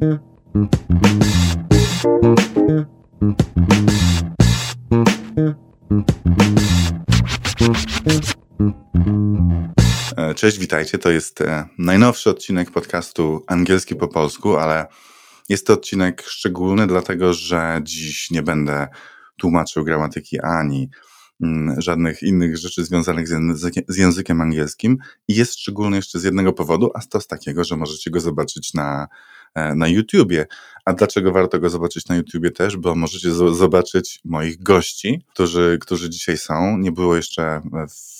E, cześć, witajcie. To jest e, najnowszy odcinek podcastu Angielski po polsku, ale jest to odcinek szczególny, dlatego że dziś nie będę tłumaczył gramatyki ani żadnych innych rzeczy związanych z językiem, z językiem angielskim. I jest szczególny jeszcze z jednego powodu, a to z takiego, że możecie go zobaczyć na, e, na YouTubie. A dlaczego warto go zobaczyć na YouTubie też? Bo możecie zobaczyć moich gości, którzy, którzy dzisiaj są. Nie było jeszcze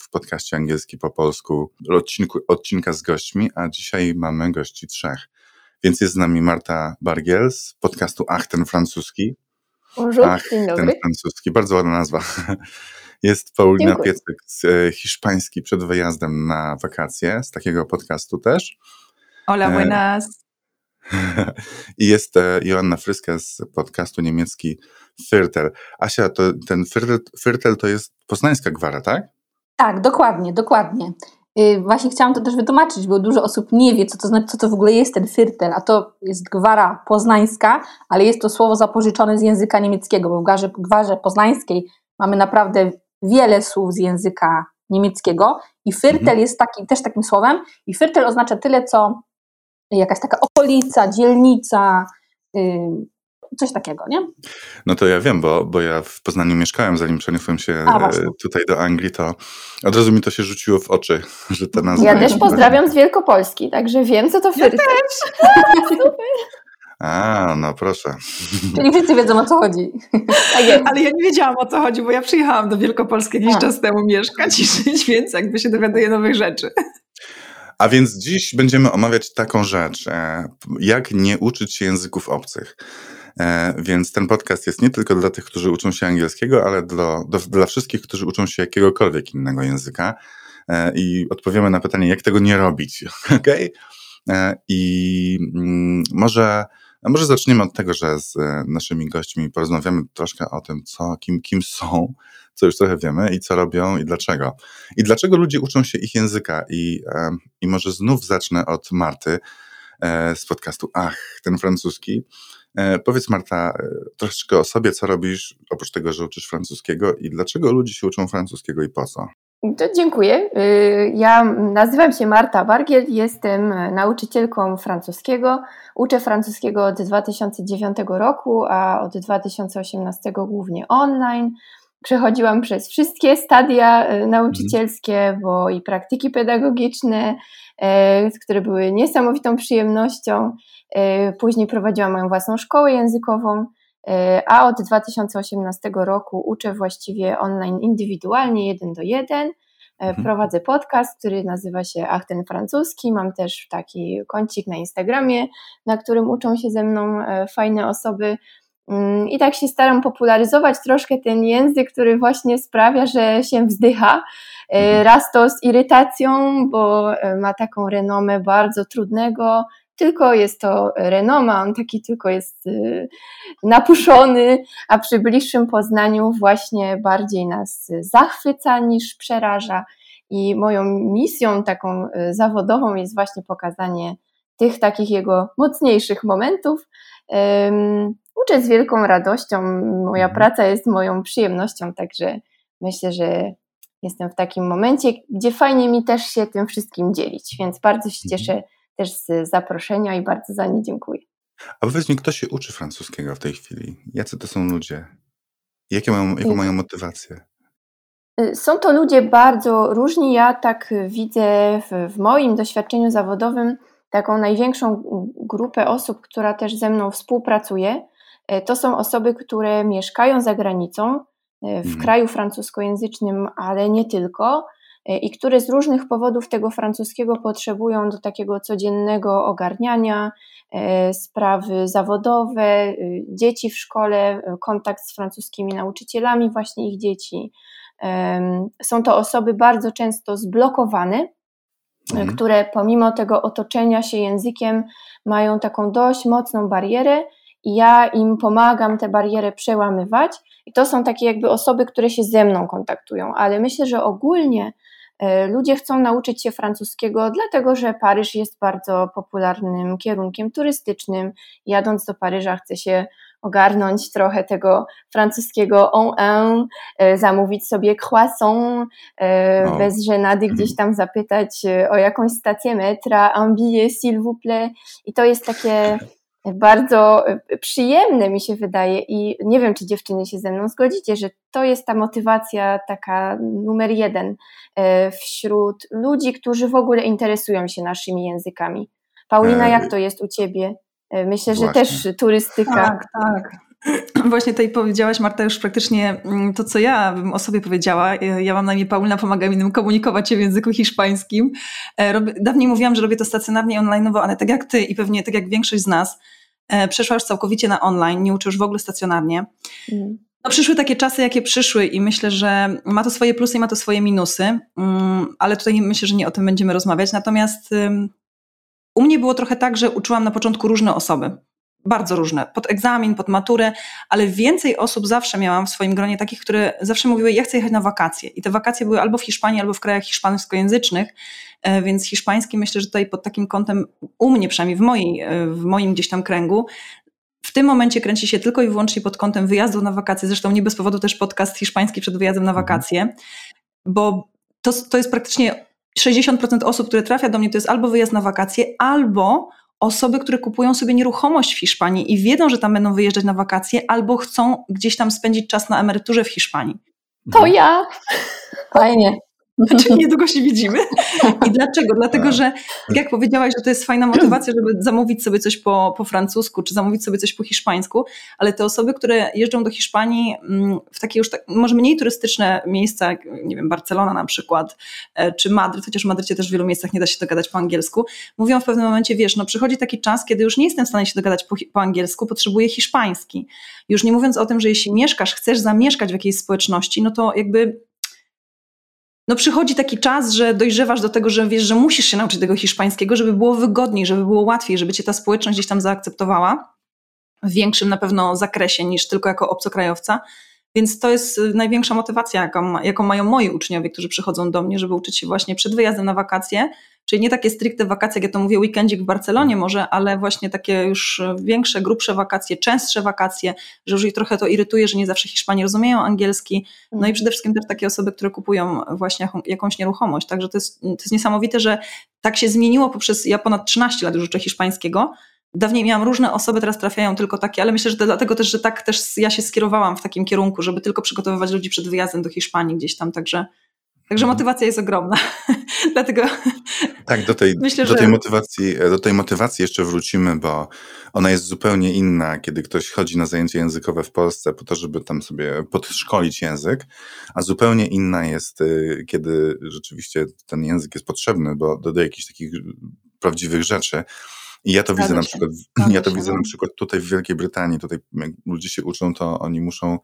w podcaście angielski po polsku odcinku, odcinka z gośćmi, a dzisiaj mamy gości trzech. Więc jest z nami Marta Bargiel z podcastu Ach, ten francuski. Bonjour, Ach, ten francuski. Bardzo ładna nazwa. Jest Paulina Dziękuję. Piecyk z e, hiszpański przed wyjazdem na wakacje, z takiego podcastu też. Hola, E, buenas. I jest e, Joanna Fryska z podcastu niemiecki Viertel. Asia, to ten Viertel, Viertel to jest poznańska gwara, tak? Tak, dokładnie, dokładnie. Y, Właśnie chciałam to też wytłumaczyć, bo dużo osób nie wie, co to znaczy, co to w ogóle jest ten firtel, a to jest gwara poznańska, ale jest to słowo zapożyczone z języka niemieckiego, bo w gwarze, gwarze poznańskiej mamy naprawdę wiele słów z języka niemieckiego i firtel Mhm. jest taki, też takim słowem i firtel oznacza tyle, co jakaś taka okolica, dzielnica, y, coś takiego, nie? No to ja wiem, bo, bo ja w Poznaniu mieszkałem, zanim przeniosłem się A, e, tutaj do Anglii, to od razu mi to się rzuciło w oczy, że ta nazwa Ja też pozdrawiam z Wielkopolski, także wiem, co to firtel. A, no proszę. Czyli wszyscy wiedzą, o co chodzi. Tak. Ale ja nie wiedziałam o co chodzi, bo ja przyjechałam do Wielkopolski jakiś A. czas temu mieszkać i żyć, więc jakby się dowiaduję nowych rzeczy. A więc dziś będziemy omawiać taką rzecz, e, jak nie uczyć się języków obcych. E, Więc ten podcast jest nie tylko dla tych, którzy uczą się angielskiego, ale dla, do, dla wszystkich, którzy uczą się jakiegokolwiek innego języka. E, I odpowiemy na pytanie, jak tego nie robić. Okay? I mm, może, a może zaczniemy od tego, że z e, naszymi gośćmi porozmawiamy troszkę o tym, co, kim, kim są, co już trochę wiemy i co robią i dlaczego. I dlaczego ludzie uczą się ich języka. I, e, i może znów zacznę od Marty e, z podcastu Ach, ten francuski. Powiedz Marta troszeczkę o sobie, co robisz, oprócz tego, że uczysz francuskiego i dlaczego ludzie się uczą francuskiego i po co? To dziękuję. Y, Ja nazywam się Marta Bargiel, jestem nauczycielką francuskiego. Uczę francuskiego od 2009 roku, a od 2018 głównie online. Przechodziłam przez wszystkie stadia y, nauczycielskie, bo i praktyki pedagogiczne, y, które były niesamowitą przyjemnością. Później prowadziłam moją własną szkołę językową. A od 2018 roku uczę właściwie online indywidualnie, jeden do jeden. E, Mhm. Prowadzę podcast, który nazywa się Ach ten francuski. Mam też taki kącik na Instagramie, na którym uczą się ze mną e, fajne osoby. Mm, I tak się staram popularyzować troszkę ten język, który właśnie sprawia, że się wzdycha. E, Mhm. Raz to z irytacją, bo ma taką renomę bardzo trudnego, tylko jest to renoma, on taki tylko jest y, napuszony, a przy bliższym poznaniu właśnie bardziej nas zachwyca niż przeraża. I moją misją taką y, zawodową jest właśnie pokazanie tych takich jego mocniejszych momentów. Uczę z wielką radością, moja Mhm. praca jest moją przyjemnością, także myślę, że jestem w takim momencie, gdzie fajnie mi też się tym wszystkim dzielić, więc bardzo się Mhm. cieszę też z zaproszenia i bardzo za nie dziękuję. A powiedz mi, kto się uczy francuskiego w tej chwili? Jacy to są ludzie? Jakie mają, jaką mają motywację? Y, Są to ludzie bardzo różni. Ja tak widzę w, w moim doświadczeniu zawodowym taką największą grupę osób, która też ze mną współpracuje. Y, To są osoby, które mieszkają za granicą, y, w Mhm. kraju francuskojęzycznym, ale nie tylko, i które z różnych powodów tego francuskiego potrzebują do takiego codziennego ogarniania, y, sprawy zawodowe, y, dzieci w szkole, y, kontakt z francuskimi nauczycielami, właśnie ich dzieci. Są to osoby bardzo często zblokowane, Mhm. które pomimo tego otoczenia się językiem mają taką dość mocną barierę i ja im pomagam tę barierę przełamywać. I to są takie jakby osoby, które się ze mną kontaktują, ale myślę, że ogólnie Ludzie chcą nauczyć się francuskiego, dlatego że Paryż jest bardzo popularnym kierunkiem turystycznym. Jadąc do Paryża, chce się ogarnąć trochę tego francuskiego on un, e, zamówić sobie croissant, e, bez żenady mhm. gdzieś tam zapytać e, o jakąś stację metra, un billet s'il vous plaît. I to jest takie bardzo przyjemne mi się wydaje i nie wiem, czy dziewczyny się ze mną zgodzicie, że to jest ta motywacja taka numer jeden wśród ludzi, którzy w ogóle interesują się naszymi językami. Paulina, jak to jest u ciebie? E, myślę, że Właśnie. też turystyka. Tak, tak. Właśnie tutaj powiedziałaś, Marta, już praktycznie mm, to, co ja bym o sobie powiedziała. E, ja mam na imię Paulina, pomagam innym komunikować się w języku hiszpańskim. E, dawniej mówiłam, że robię to stacjonarnie online'owo, ale tak jak ty i pewnie tak jak większość z nas, przeszła już całkowicie na online, nie uczy już w ogóle stacjonarnie. Mm. No, przyszły takie czasy, jakie przyszły, i myślę, że ma to swoje plusy i ma to swoje minusy, mm, ale tutaj myślę, że nie o tym będziemy rozmawiać. Natomiast u mnie było trochę tak, że uczyłam na początku różne osoby. Bardzo różne, pod egzamin, pod maturę, ale więcej osób zawsze miałam w swoim gronie takich, które zawsze mówiły: Ja chcę jechać na wakacje. I te wakacje były albo w Hiszpanii, albo w krajach hiszpańskojęzycznych, e, więc hiszpański myślę, że tutaj pod takim kątem, u mnie przynajmniej w, mojej, e, w moim gdzieś tam kręgu, w tym momencie kręci się tylko i wyłącznie pod kątem wyjazdu na wakacje. Zresztą nie bez powodu też podcast hiszpański przed wyjazdem na mhm. wakacje, bo to, to jest praktycznie 60% osób, które trafia do mnie, to jest albo wyjazd na wakacje, albo osoby, które kupują sobie nieruchomość w Hiszpanii i wiedzą, że tam będą wyjeżdżać na wakacje, albo chcą gdzieś tam spędzić czas na emeryturze w Hiszpanii. To ja. Fajnie. Znaczy niedługo się widzimy. I dlaczego? Dlatego, tak. że tak jak powiedziałaś, że to jest fajna motywacja, żeby zamówić sobie coś po, po francusku, czy zamówić sobie coś po hiszpańsku, ale te osoby, które jeżdżą do Hiszpanii mm, w takie już tak, może mniej turystyczne miejsca, jak nie wiem, Barcelona na przykład, e, czy Madryt, chociaż w Madrycie też w wielu miejscach nie da się dogadać po angielsku, mówią w pewnym momencie, wiesz, no przychodzi taki czas, kiedy już nie jestem w stanie się dogadać po, po angielsku, potrzebuję hiszpański. Już nie mówiąc o tym, że jeśli mieszkasz, chcesz zamieszkać w jakiejś społeczności, no to jakby no przychodzi taki czas, że dojrzewasz do tego, że wiesz, że musisz się nauczyć tego hiszpańskiego, żeby było wygodniej, żeby było łatwiej, żeby cię ta społeczność gdzieś tam zaakceptowała w większym na pewno zakresie niż tylko jako obcokrajowca. Więc to jest y, największa motywacja, jaką, jaką mają moi uczniowie, którzy przychodzą do mnie, żeby uczyć się właśnie przed wyjazdem na wakacje, czyli nie takie stricte wakacje, jak ja to mówię, weekendzik w Barcelonie może, ale właśnie takie już większe, grubsze wakacje, częstsze wakacje, że już ich trochę to irytuje, że nie zawsze Hiszpanie rozumieją angielski. No i mhm. przede wszystkim też takie osoby, które kupują właśnie jakąś nieruchomość. Także to jest, to jest niesamowite, że tak się zmieniło poprzez, ja ponad 13 lat już uczę hiszpańskiego, Dawniej miałam różne osoby, teraz trafiają tylko takie, ale myślę, że dlatego też, że tak też ja się skierowałam w takim kierunku, żeby tylko przygotowywać ludzi przed wyjazdem do Hiszpanii gdzieś tam, także, także mhm. motywacja jest ogromna. dlatego tak, do tej, myślę, do, tej że... motywacji, do tej motywacji jeszcze wrócimy, bo ona jest zupełnie inna, kiedy ktoś chodzi na zajęcia językowe w Polsce po to, żeby tam sobie podszkolić język, a zupełnie inna jest, y, kiedy rzeczywiście ten język jest potrzebny bo do, do jakichś takich prawdziwych rzeczy. I ja to widzę na przykład, ja to widzę na przykład tutaj w Wielkiej Brytanii, tutaj jak ludzie się uczą, to oni muszą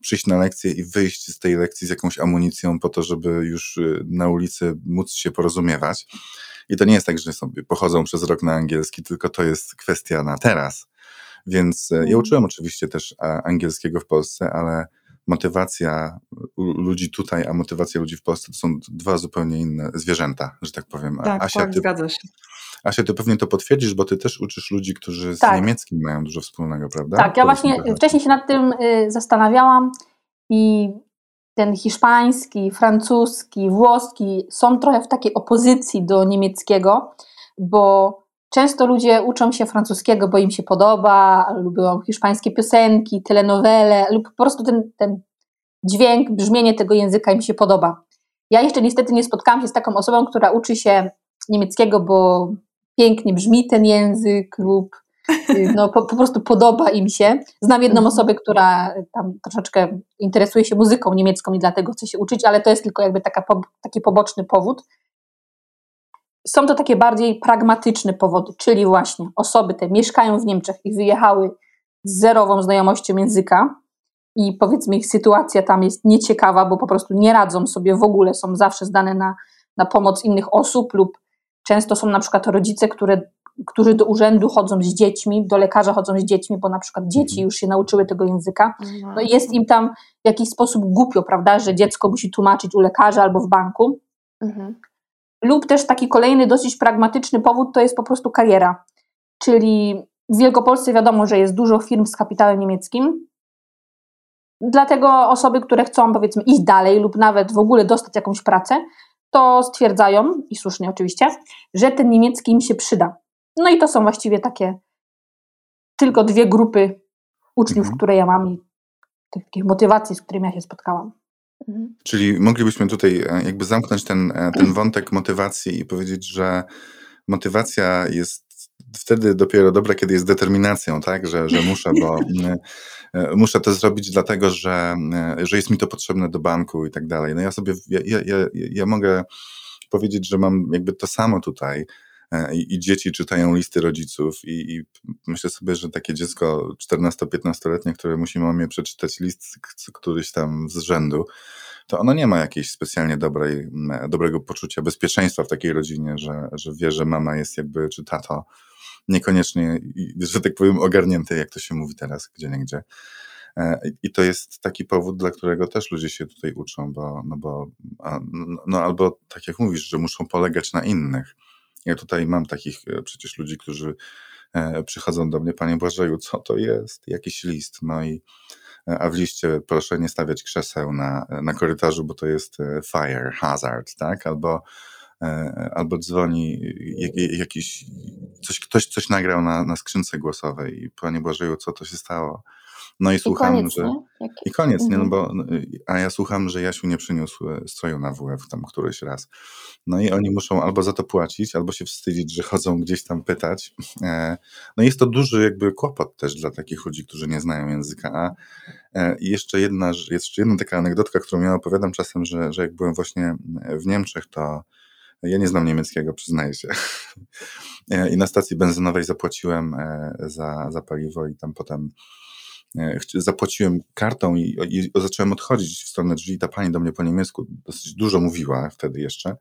przyjść na lekcję i wyjść z tej lekcji z jakąś amunicją po to, żeby już y, na ulicy móc się porozumiewać. I to nie jest tak, że sobie pochodzą przez rok na angielski, tylko to jest kwestia na teraz. Więc e, ja mhm. uczyłem oczywiście też angielskiego w Polsce, ale motywacja ludzi tutaj, a motywacja ludzi w Polsce to są dwa zupełnie inne zwierzęta, że tak powiem. Tak, Asia, tak, ty, zgadza się. Asia, ty pewnie to potwierdzisz, bo ty też uczysz ludzi, którzy z tak. niemieckim mają dużo wspólnego, prawda? Tak, ja właśnie wcześniej się nad tym y, zastanawiałam i ten hiszpański, francuski, włoski są trochę w takiej opozycji do niemieckiego, bo często ludzie uczą się francuskiego, bo im się podoba, lubią hiszpańskie piosenki, telenowele lub po prostu ten, ten dźwięk, brzmienie tego języka im się podoba. Ja jeszcze niestety nie spotkałam się z taką osobą, która uczy się niemieckiego, bo pięknie brzmi ten język lub y, no, po, po, prostu podoba im się. Znam jedną mhm. osobę, która tam troszeczkę interesuje się muzyką niemiecką i dlatego chce się uczyć, ale to jest tylko jakby taka, taki poboczny powód. Są to takie bardziej pragmatyczne powody, czyli właśnie osoby te mieszkają w Niemczech i wyjechały z zerową znajomością języka i powiedzmy ich sytuacja tam jest nieciekawa, bo po prostu nie radzą sobie w ogóle, są zawsze zdane na, na pomoc innych osób lub Często są na przykład rodzice, które, którzy do urzędu chodzą z dziećmi, do lekarza chodzą z dziećmi, bo na przykład dzieci mhm. już się nauczyły tego języka. Mhm. No i jest im tam w jakiś sposób głupio, prawda, że dziecko musi tłumaczyć u lekarza albo w banku. Mhm. Lub też taki kolejny dosyć pragmatyczny powód to jest po prostu kariera. Czyli w Wielkopolsce wiadomo, że jest dużo firm z kapitałem niemieckim. Dlatego osoby, które chcą powiedzmy iść dalej lub nawet w ogóle dostać jakąś pracę, to stwierdzają, i słusznie oczywiście, że ten niemiecki im się przyda. No i to są właściwie takie tylko dwie grupy uczniów, mhm. które ja mam i takich motywacji, z którymi ja się spotkałam. Mhm. Czyli moglibyśmy tutaj e, jakby zamknąć ten, e, ten wątek motywacji i powiedzieć, że motywacja jest wtedy dopiero dobra, kiedy jest determinacją, tak, że, że muszę, bo e, muszę to zrobić dlatego, że, że jest mi to potrzebne do banku i tak dalej. No ja sobie, ja, ja, ja, ja mogę powiedzieć, że mam jakby to samo tutaj, E, i, i dzieci czytają listy rodziców i, i myślę sobie, że takie dziecko 14-15-letnie, które musi mamie przeczytać list któryś tam z rzędu, to ono nie ma jakiejś specjalnie dobrej, dobrego poczucia bezpieczeństwa w takiej rodzinie, że, że wie, że mama jest jakby, czy tato, niekoniecznie, że tak powiem, ogarnięty, jak to się mówi teraz, gdzie nie gdzie. I to jest taki powód, dla którego też ludzie się tutaj uczą, bo, no bo no albo tak jak mówisz, że muszą polegać na innych. Ja tutaj mam takich e, przecież ludzi, którzy e, przychodzą do mnie, panie Błażeju, co to jest? Jakiś list. No i e, a w liście proszę nie stawiać krzeseł na, na korytarzu, bo to jest fire hazard, tak? Albo, albo dzwoni jakiś, coś, ktoś coś nagrał na, na skrzynce głosowej i panie Błażeju, co to się stało? No i, I słucham, koniec, że. Nie? I koniec, mhm. nie? No mhm. bo, a ja słucham, że Jasiu nie przyniósł stroju na WF tam któryś raz. No i oni muszą albo za to płacić, albo się wstydzić, że chodzą gdzieś tam pytać. E, no jest to duży jakby kłopot też dla takich ludzi, którzy nie znają języka. A e, i jeszcze jedna, jeszcze jedna taka anegdotka, którą ja opowiadam czasem, że, że jak byłem właśnie w Niemczech, to ja nie znam niemieckiego, przyznaję się. E, I na stacji benzynowej zapłaciłem za, za paliwo i tam potem E, zapłaciłem kartą i, i, zacząłem odchodzić w stronę drzwi. Ta pani do mnie po niemiecku dosyć dużo mówiła wtedy jeszcze.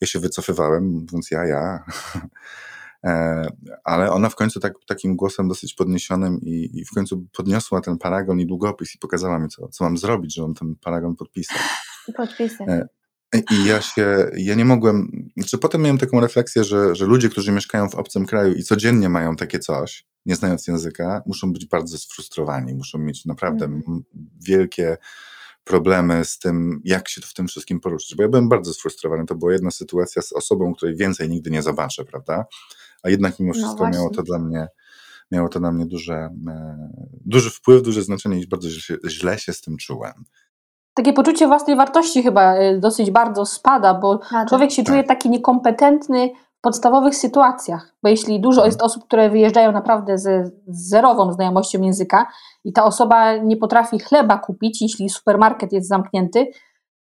Ja się wycofywałem, mówiąc ja, ja. E, ale ona w końcu tak, takim głosem dosyć podniesionym i, i, w końcu podniosła ten paragon i długopis i pokazała mi, co, co mam zrobić, żebym ten paragon podpisał. Podpisać. I ja się, ja nie mogłem, znaczy potem miałem taką refleksję, że, że ludzie, którzy mieszkają w obcym kraju i codziennie mają takie coś, nie znając języka, muszą być bardzo sfrustrowani, muszą mieć naprawdę mm. wielkie problemy z tym, jak się w tym wszystkim poruszyć. Bo ja byłem bardzo sfrustrowany. To była jedna sytuacja z osobą, której więcej nigdy nie zobaczę, prawda? A jednak mimo no wszystko no miało to dla mnie miało to na mnie duże, e, duży wpływ, duże znaczenie i bardzo źle, źle się z tym czułem takie poczucie własnej wartości chyba e, dosyć bardzo spada, bo tak, człowiek się tak. czuje taki niekompetentny podstawowych sytuacjach, bo jeśli dużo mhm. jest osób, które wyjeżdżają naprawdę ze zerową znajomością języka i ta osoba nie potrafi chleba kupić, jeśli supermarket jest zamknięty,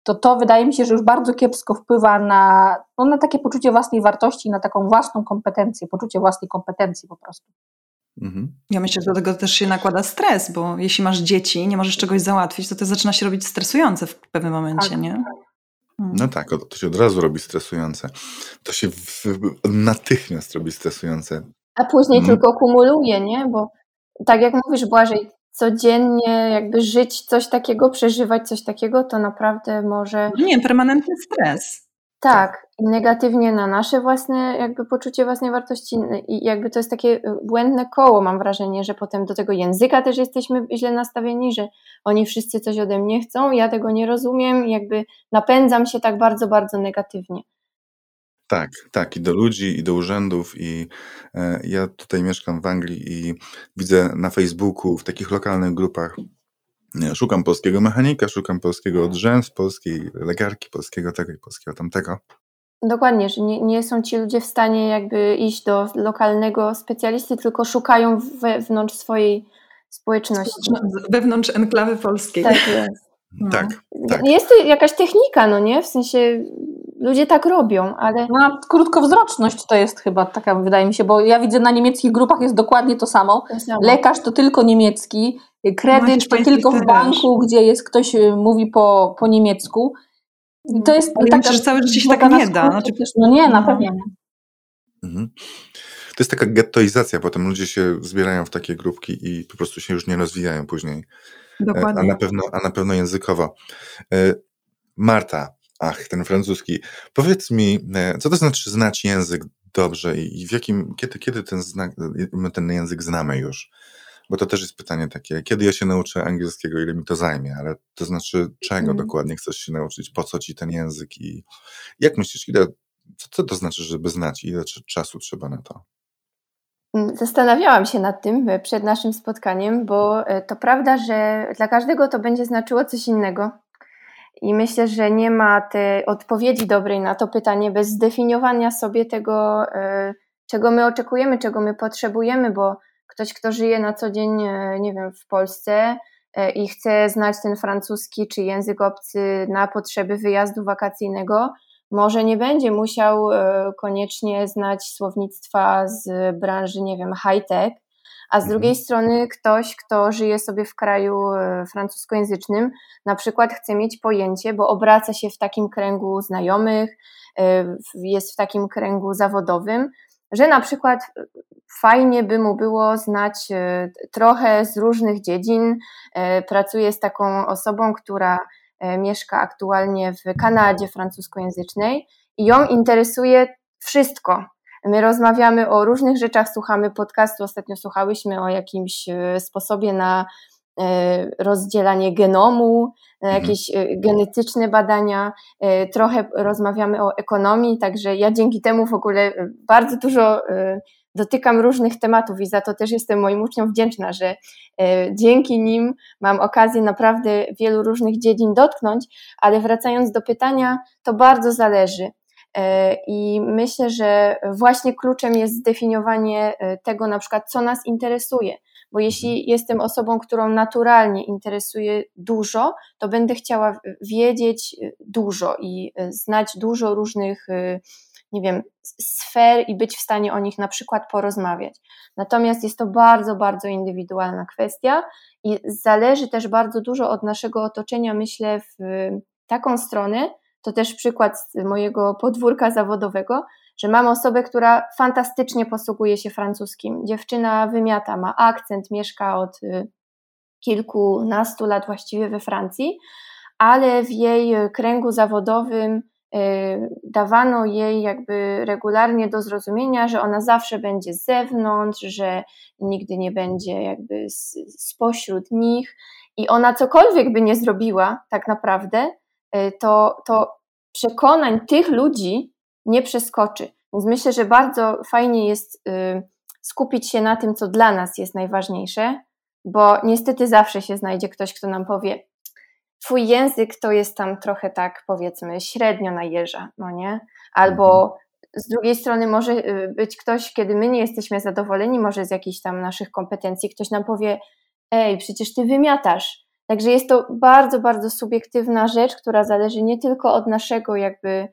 to to wydaje mi się, że już bardzo kiepsko wpływa na, no, na takie poczucie własnej wartości, na taką własną kompetencję, poczucie własnej kompetencji po prostu. Mhm. Ja myślę, że do tego też się nakłada stres, bo jeśli masz dzieci i nie możesz czegoś załatwić, to to zaczyna się robić stresujące w pewnym momencie, tak. nie? Hmm. No tak, to się od razu robi stresujące. To się w, natychmiast robi stresujące. A później hmm. tylko kumuluje, nie? Bo tak jak mówisz, Błażej, codziennie jakby żyć coś takiego, przeżywać coś takiego, to naprawdę może... No nie, permanentny stres. Tak, negatywnie na nasze własne jakby poczucie własnej wartości i jakby to jest takie y, błędne koło, mam wrażenie, że potem do tego języka też jesteśmy źle nastawieni, że oni wszyscy coś ode mnie chcą, ja tego nie rozumiem jakby napędzam się tak bardzo, bardzo negatywnie. Tak, tak, i do ludzi, i do urzędów, i e, ja tutaj mieszkam w Anglii i widzę na Facebooku, w takich lokalnych grupach szukam polskiego mechanika, szukam polskiego drzęs, polskiej legarki, polskiego tego i polskiego tamtego. Dokładnie, że nie, nie są ci ludzie w stanie jakby iść do lokalnego specjalisty, tylko szukają wewnątrz swojej społeczności. Wewnątrz enklawy polskiej. Tak jest. No. Tak, tak. Jest to jakaś technika, no nie? W sensie ludzie tak robią, ale... No, krótkowzroczność to jest chyba taka, wydaje mi się, bo ja widzę na niemieckich grupach jest dokładnie to samo. To samo. Lekarz to tylko niemiecki, kredyt to tylko w banku, gdzie jest ktoś y, mówi po, po niemiecku. I to jest Ale taka, myślę, że całe życie się tak nie da. Znaczy, no nie, na pewno nie. Mhm. To jest taka gettoizacja, potem ludzie się zbierają w takie grupki i po prostu się już nie rozwijają później. Dokładnie. A na pewno, a na pewno językowo. E, Marta, Ach, ten francuski. Powiedz mi, e, co to znaczy znać język dobrze i w jakim, kiedy, kiedy ten, znak, my ten język znamy już? Bo to też jest pytanie takie, kiedy ja się nauczę angielskiego, ile mi to zajmie, ale to znaczy czego mm. dokładnie chcesz się nauczyć, po co ci ten język i jak myślisz, ile, co, co to znaczy, żeby znać, ile czasu trzeba na to? Mm, zastanawiałam się nad tym e, przed naszym spotkaniem, bo e, to prawda, że dla każdego to będzie znaczyło coś innego. I myślę, że nie ma tej odpowiedzi dobrej na to pytanie bez zdefiniowania sobie tego, e, czego my oczekujemy, czego my potrzebujemy, bo ktoś, kto żyje na co dzień, nie wiem, w Polsce i chce znać ten francuski czy język obcy na potrzeby wyjazdu wakacyjnego, może nie będzie musiał e, koniecznie znać słownictwa z branży, nie wiem, high-tech, a z mhm. drugiej strony ktoś, kto żyje sobie w kraju e, francuskojęzycznym, na przykład chce mieć pojęcie, bo obraca się w takim kręgu znajomych, e, jest w takim kręgu zawodowym, że na przykład fajnie by mu było znać trochę z różnych dziedzin. Pracuje z taką osobą, która E, mieszka aktualnie w Kanadzie francuskojęzycznej i ją interesuje wszystko. My rozmawiamy o różnych rzeczach, słuchamy podcastu. Ostatnio słuchałyśmy o jakimś e, sposobie na e, rozdzielanie genomu, na mhm. jakieś genetyczne badania. Trochę rozmawiamy o ekonomii, także ja dzięki temu w ogóle bardzo dużo dotykam różnych tematów i za to też jestem moim uczniom wdzięczna, że e, dzięki nim mam okazję naprawdę wielu różnych dziedzin dotknąć, ale wracając do pytania, to bardzo zależy. E, I myślę, że właśnie kluczem jest zdefiniowanie e, tego, na przykład, co nas interesuje. Bo jeśli jestem osobą, którą naturalnie interesuje dużo, to będę chciała wiedzieć dużo i znać dużo różnych nie wiem, sfer i być w stanie o nich na przykład porozmawiać. Natomiast jest to bardzo, bardzo indywidualna kwestia i zależy też bardzo dużo od naszego otoczenia, myślę, w taką stronę, to też przykład z mojego podwórka zawodowego, że mam osobę, która fantastycznie posługuje się francuskim. Dziewczyna wymiata, ma akcent, mieszka od y, kilkunastu lat właściwie we Francji, ale w jej kręgu zawodowym Y, dawano jej jakby regularnie do zrozumienia, że ona zawsze będzie z zewnątrz, że nigdy nie będzie jakby spośród nich i ona cokolwiek by nie zrobiła tak naprawdę, to, to przekonań tych ludzi nie przeskoczy. Więc myślę, że bardzo fajnie jest y, skupić się na tym, co dla nas jest najważniejsze, bo niestety zawsze się znajdzie ktoś, kto nam powie, twój język to jest tam trochę tak, powiedzmy, średnio na jeża, no nie? Albo mhm. z drugiej strony może y, być ktoś, kiedy my nie jesteśmy zadowoleni, może z jakichś tam naszych kompetencji, ktoś nam powie, ej, przecież ty wymiatasz. Także jest to bardzo, bardzo subiektywna rzecz, która zależy nie tylko od naszego jakby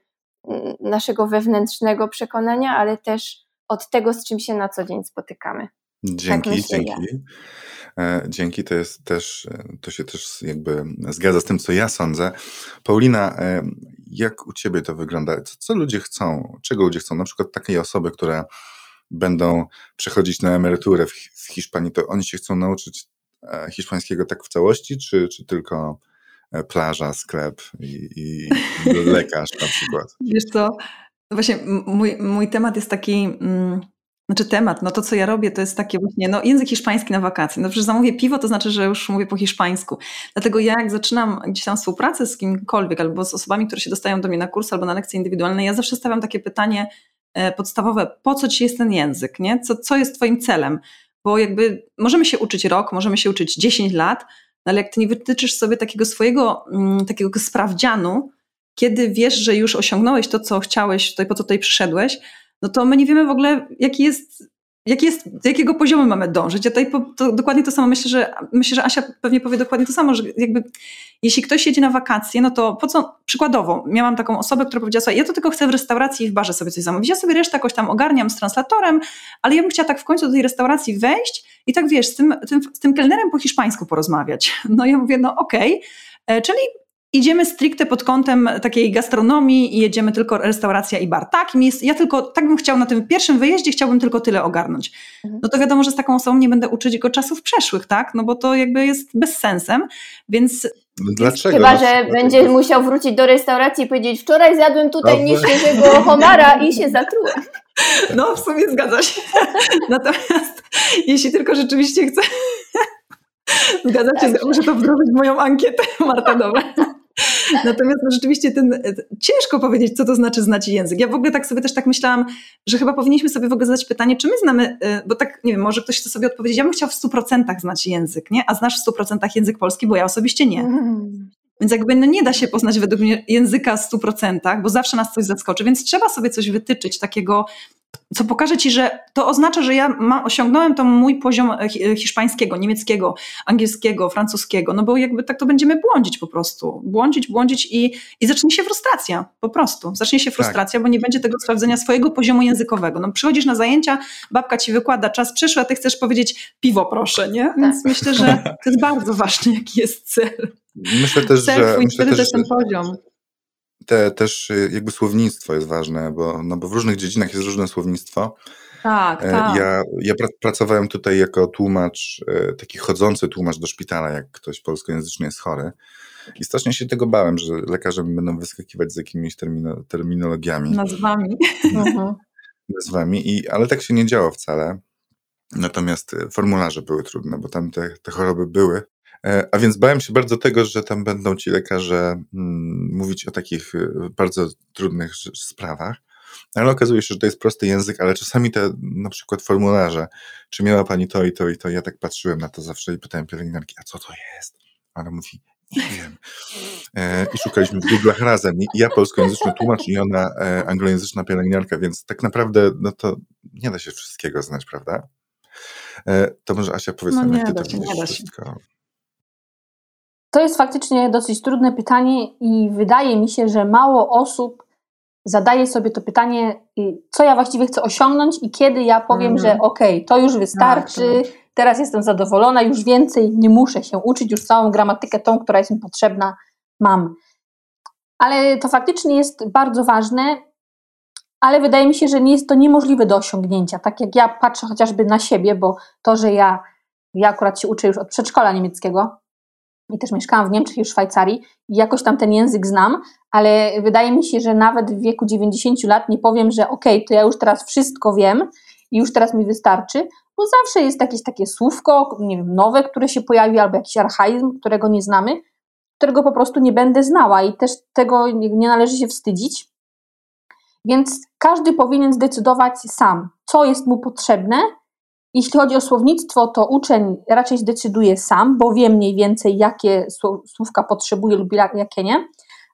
naszego wewnętrznego przekonania, ale też od tego, z czym się na co dzień spotykamy. Dzięki, tak dzięki. Ja. E, dzięki, to jest też, e, to się też jakby zgadza z tym, co ja sądzę. Paulina, e, jak u Ciebie to wygląda? Co, co ludzie chcą? Czego ludzie chcą? Na przykład takie osoby, które będą przechodzić na emeryturę w, w Hiszpanii, to oni się chcą nauczyć hiszpańskiego tak w całości, czy, czy tylko plaża, sklep i, i lekarz na przykład? Wiesz co, właśnie mój, mój temat jest taki... Mm znaczy temat, no to co ja robię, to jest takie właśnie, no język hiszpański na wakacje. No przecież zamówię piwo, to znaczy, że już mówię po hiszpańsku. Dlatego ja jak zaczynam gdzieś tam współpracę z kimkolwiek, albo z osobami, które się dostają do mnie na kurs, albo na lekcje indywidualne, ja zawsze stawiam takie pytanie e, podstawowe, po co ci jest ten język, nie? Co, co jest twoim celem? Bo jakby możemy się uczyć rok, możemy się uczyć 10 lat, no ale jak ty nie wytyczysz sobie takiego swojego, mm, takiego sprawdzianu, kiedy wiesz, że już osiągnąłeś to, co chciałeś, tutaj, po co tutaj przyszedłeś, no to my nie wiemy w ogóle, jaki jest, jest, do jakiego poziomu mamy dążyć. Ja tutaj po, to dokładnie to samo myślę, że myślę, że Asia pewnie powie dokładnie to samo, że jakby jeśli ktoś jedzie na wakacje, no to po co, przykładowo, miałam taką osobę, która powiedziała sobie, ja to tylko chcę w restauracji i w barze sobie coś zamówić, ja sobie resztę jakoś tam ogarniam z translatorem, ale ja bym chciała tak w końcu do tej restauracji wejść i tak wiesz, z tym, tym, z tym kelnerem po hiszpańsku porozmawiać. No ja mówię, no okej, okay. E, czyli idziemy stricte pod kątem takiej gastronomii i jedziemy tylko restauracja i bar. Tak, mi jest, ja tylko, tak bym chciał na tym pierwszym wyjeździe, chciałbym tylko tyle ogarnąć. Mhm. No to wiadomo, że z taką osobą nie będę uczyć go czasów przeszłych, tak? No bo to jakby jest bez sensem, więc no dlaczego? Chyba, że będzie musiał wrócić do restauracji i powiedzieć, wczoraj zjadłem tutaj nieświeżego homara i się zatrułem. No, w sumie zgadza się. Natomiast jeśli tylko rzeczywiście chcę Zgadzacie, tak. muszę to wdrożyć w moją ankietę, Marta, dobra. Natomiast no, rzeczywiście ten, ciężko powiedzieć, co to znaczy znać język. Ja w ogóle tak sobie też tak myślałam, że chyba powinniśmy sobie w ogóle zadać pytanie, czy my znamy, y, bo tak, nie wiem, może ktoś chce sobie odpowiedzieć, ja bym chciał w 100% znać język, nie? A znasz w 100% język polski, bo ja osobiście nie. Mm. Więc jakby no nie da się poznać według mnie języka w 100%, bo zawsze nas coś zaskoczy, więc trzeba sobie coś wytyczyć takiego co pokaże ci, że to oznacza, że ja ma, osiągnąłem to mój poziom e, hiszpańskiego, niemieckiego, angielskiego, francuskiego, no bo jakby tak to będziemy błądzić po prostu. Błądzić, błądzić i, i zacznie się frustracja, po prostu. Zacznie się tak. frustracja, tak. bo nie będzie tego sprawdzenia swojego poziomu językowego. No przychodzisz na zajęcia, babka ci wykłada, czas przyszły, a ty chcesz powiedzieć piwo proszę, nie? Więc tak. myślę, że to jest bardzo ważne, jaki jest cel. Myślę też, że... myślę też, ten poziom te, też y, jakby słownictwo jest ważne, bo, no bo w różnych dziedzinach jest różne słownictwo. Tak, e, tak. Ja, ja pracowałem tutaj jako tłumacz, e, taki chodzący tłumacz do szpitala, jak ktoś polskojęzyczny jest chory. I strasznie się tego bałem, że lekarze będą wyskakiwać z jakimiś termino, terminologiami. Nazwami. Mhm. Nazwami, i, ale tak się nie działo wcale. Natomiast e, formularze były trudne, bo tam te, te choroby były. E, a więc bałem się bardzo tego, że tam będą ci lekarze mm, mówić o takich y, bardzo trudnych sprawach. Ale okazuje się, że to jest prosty język, ale czasami te na przykład formularze, czy miała pani to i to i to, ja tak patrzyłem na to zawsze i pytałem pielęgniarki, a co to jest? Ona mówi, nie wiem. E, I szukaliśmy w Google'ach razem. I ja polskojęzyczny tłumacz i ona e, anglojęzyczna pielęgniarka, więc tak naprawdę no to nie da się wszystkiego znać, prawda? E, to może Asia powiedz no nam, jak ty to widzisz wszystko. To jest faktycznie dosyć trudne pytanie i wydaje mi się, że mało osób zadaje sobie to pytanie, co ja właściwie chcę osiągnąć i kiedy ja powiem, mm. że okej, okay, to już wystarczy, tak, teraz jestem zadowolona, już więcej nie muszę się uczyć, już całą gramatykę tą, która jest mi potrzebna, mam. Ale to faktycznie jest bardzo ważne, ale wydaje mi się, że nie jest to niemożliwe do osiągnięcia. Tak jak ja patrzę chociażby na siebie, bo to, że ja, ja akurat się uczę już od przedszkola niemieckiego, i też mieszkałam w Niemczech i w Szwajcarii i jakoś tam ten język znam, ale wydaje mi się, że nawet w wieku 90 lat nie powiem, że okej, okay, to ja już teraz wszystko wiem i już teraz mi wystarczy, bo zawsze jest jakieś takie słówko, nie wiem, nowe, które się pojawi, albo jakiś archaizm, którego nie znamy, którego po prostu nie będę znała i też tego nie należy się wstydzić. Więc każdy powinien zdecydować sam, co jest mu potrzebne jeśli chodzi o słownictwo, to uczeń raczej zdecyduje sam, bo wie mniej więcej, jakie słówka potrzebuje lub jakie nie.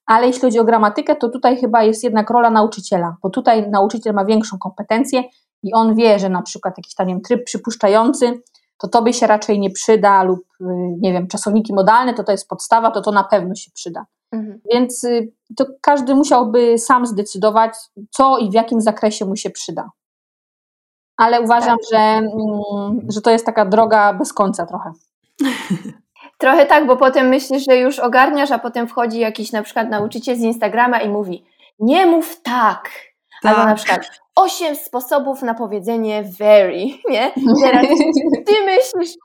Ale jeśli chodzi o gramatykę, to tutaj chyba jest jednak rola nauczyciela, bo tutaj nauczyciel ma większą kompetencję i on wie, że na przykład jakiś tam wiem, tryb przypuszczający, to tobie się raczej nie przyda, lub y, nie wiem, czasowniki modalne, to to jest podstawa, to to na pewno się przyda. Mhm. Więc y, to każdy musiałby sam zdecydować, co i w jakim zakresie mu się przyda ale uważam, tak. że, mm, że to jest taka droga bez końca trochę. Trochę tak, bo potem myślisz, że już ogarniasz, a potem wchodzi jakiś na przykład nauczyciel z Instagrama i mówi nie mów tak. tak. Albo na przykład osiem sposobów na powiedzenie very, nie? Teraz ty myślisz,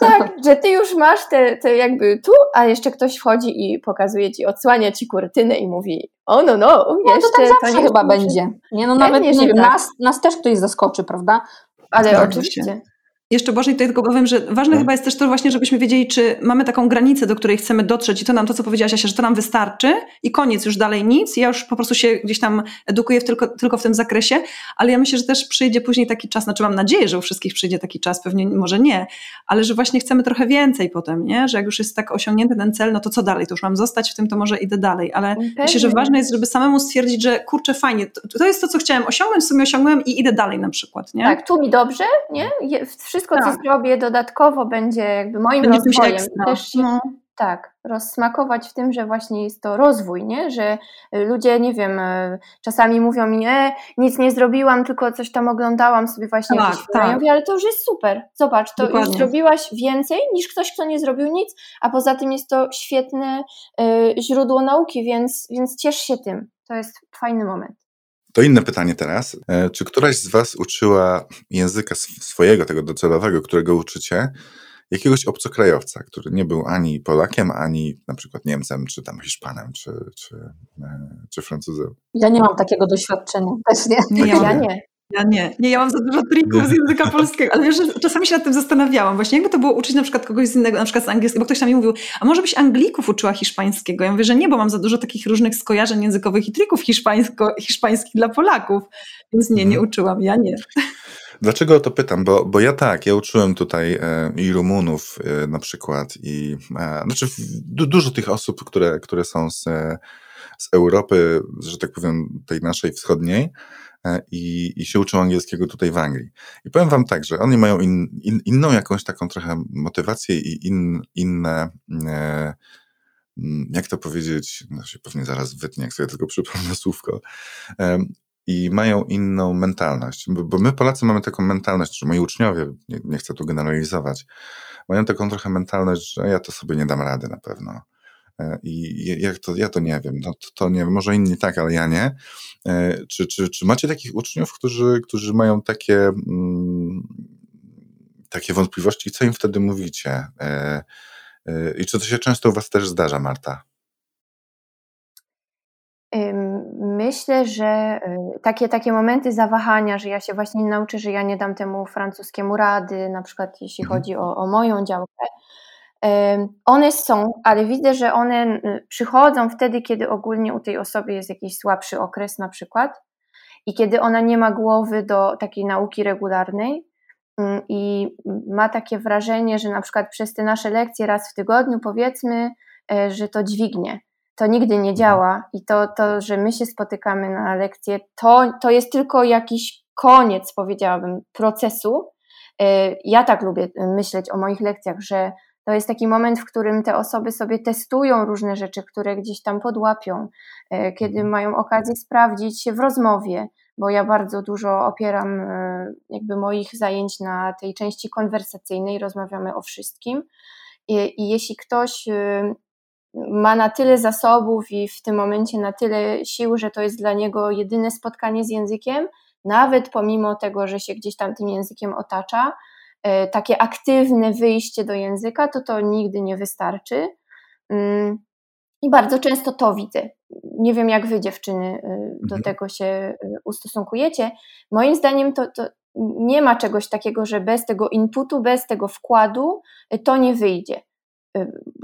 tak, że ty już masz te, te jakby tu, a jeszcze ktoś wchodzi i pokazuje ci, odsłania ci kurtynę i mówi, o no no, jeszcze no to, tak zawsze to nie chyba będzie. Nie, no nawet nie, nie, tak. nas, nas też ktoś zaskoczy, prawda? Ale tak, oczywiście. Jeszcze Boże, tutaj tylko powiem, że ważne no. chyba jest też to właśnie, żebyśmy wiedzieli, czy mamy taką granicę, do której chcemy dotrzeć i to nam to, co powiedziałaś Asia, że to nam wystarczy i koniec, już dalej nic. Ja już po prostu się gdzieś tam edukuję w tylko, tylko w tym zakresie, ale ja myślę, że też przyjdzie później taki czas, znaczy mam nadzieję, że u wszystkich przyjdzie taki czas, pewnie może nie, ale że właśnie chcemy trochę więcej potem, nie? Że jak już jest tak osiągnięty ten cel, no to co dalej? To już mam zostać w tym, to może idę dalej, ale Pewnie. myślę, że ważne jest, żeby samemu stwierdzić, że kurczę, fajnie, to, to jest to, co chciałem osiągnąć, w sumie osiągnąłem i idę dalej na przykład, nie? Tak, tu mi dobrze, nie? Wszystko, tak. co zrobię dodatkowo będzie jakby moim będzie rozwojem. Też się, no. Tak, rozsmakować w tym, że właśnie jest to rozwój, nie? że ludzie, nie wiem, e, czasami mówią mi, e, nic nie zrobiłam, tylko coś tam oglądałam sobie właśnie tak, tak. Ja mówię, ale to już jest super, zobacz, to Dokładnie. już zrobiłaś więcej niż ktoś, kto nie zrobił nic, a poza tym jest to świetne y, źródło nauki, więc, więc ciesz się tym, to jest fajny moment. To inne pytanie teraz. E, czy któraś z Was uczyła języka swojego, tego docelowego, którego uczycie, jakiegoś obcokrajowca, który nie był ani Polakiem, ani na przykład Niemcem, czy tam Hiszpanem, czy, czy, e, czy Francuzem? Ja nie mam takiego doświadczenia, też nie. nie ja, ja nie. Ja nie. Nie, ja mam za dużo trików z języka polskiego, ale wiesz, czasami się nad tym zastanawiałam. Właśnie jakby to było uczyć na przykład kogoś z innego, na przykład z angielskiego, bo ktoś tam mi mówił, a może byś Anglików uczyła hiszpańskiego? Ja mówię, że nie, bo mam za dużo takich różnych skojarzeń językowych i trików hiszpańsko, hiszpańskich dla Polaków. Więc nie, nie mhm. uczyłam, ja nie. Dlaczego o to pytam? Bo, bo ja tak, ja uczyłem tutaj e, i Rumunów e, na przykład, i e, znaczy du, dużo tych osób, które, które są z, z Europy, że tak powiem, tej naszej wschodniej, e, i, i się uczą angielskiego tutaj w Anglii. I powiem wam tak, że oni mają in, in, inną jakąś taką trochę motywację i in, inne. E, mm, jak to powiedzieć, no się pewnie zaraz wytnie, jak sobie tylko przypomnę słówko, i mają inną mentalność. Bo my Polacy mamy taką mentalność, że moi uczniowie, nie, nie, chcę tu generalizować, mają taką trochę mentalność, że ja to sobie nie dam rady na pewno. E, I jak to, ja to nie wiem, no to, to nie wiem, może inni tak, ale ja nie. E, czy, czy, czy macie takich uczniów, którzy, którzy mają takie, mm, takie wątpliwości i co im wtedy mówicie? E, I czy to się często u Was też zdarza, Marta? Myślę, że takie, takie momenty zawahania, że ja się właśnie nauczę, że ja nie dam temu francuskiemu rady, na przykład jeśli mhm. chodzi o, o moją działkę, one są, ale widzę, że one przychodzą wtedy, kiedy ogólnie u tej osoby jest jakiś słabszy okres na przykład i kiedy ona nie ma głowy do takiej nauki regularnej i ma takie wrażenie, że na przykład przez te nasze lekcje raz w tygodniu powiedzmy, e, że to dźwignie to nigdy nie mhm. działa i to, to że my się spotykamy na lekcje, to, to jest tylko jakiś koniec, powiedziałabym, procesu. E, ja tak lubię myśleć o moich lekcjach, że to jest taki moment, w którym te osoby sobie testują różne rzeczy, które gdzieś tam podłapią, e, kiedy mhm. mają okazję sprawdzić się w rozmowie, bo ja bardzo dużo opieram e, jakby moich zajęć na tej części konwersacyjnej, rozmawiamy o wszystkim. I, i jeśli ktoś ma na tyle zasobów i w tym momencie na tyle sił, że to jest dla niego jedyne spotkanie z językiem, nawet pomimo tego, że się gdzieś tam tym językiem otacza, takie aktywne wyjście do języka, to to nigdy nie wystarczy. Mm, I bardzo często to widzę. Nie wiem, jak wy, dziewczyny, e, do mhm. tego się e, ustosunkujecie. Moim zdaniem to, to nie ma czegoś takiego, że bez tego inputu, bez tego wkładu to nie wyjdzie.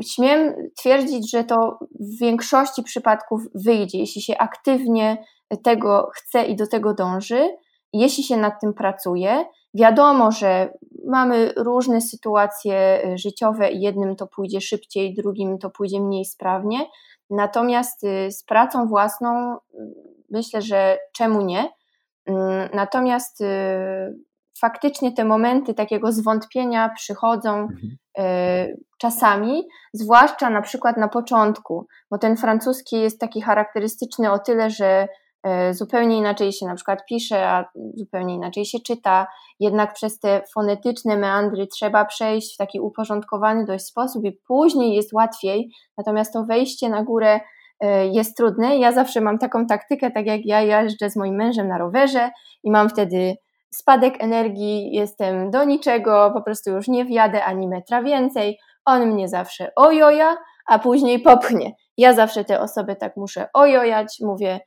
Śmiem twierdzić, że to w większości przypadków wyjdzie, jeśli się aktywnie tego chce i do tego dąży, jeśli się nad tym pracuje. Wiadomo, że mamy różne sytuacje życiowe i jednym to pójdzie szybciej, drugim to pójdzie mniej sprawnie. Natomiast y, z pracą własną myślę, że czemu nie? Mm, natomiast y, faktycznie te momenty takiego zwątpienia przychodzą mhm. Czasami, zwłaszcza na przykład na początku, bo ten francuski jest taki charakterystyczny o tyle, że zupełnie inaczej się na przykład pisze, a zupełnie inaczej się czyta, jednak przez te fonetyczne meandry trzeba przejść w taki uporządkowany dość sposób i później jest łatwiej, natomiast to wejście na górę e, jest trudne. Ja zawsze mam taką taktykę, tak jak ja jeżdżę z moim mężem na rowerze i mam wtedy spadek energii, jestem do niczego, po prostu już nie wjadę ani metra więcej. On mnie zawsze ojoja, a później popchnie. Ja zawsze te osoby tak muszę ojojać, mówię,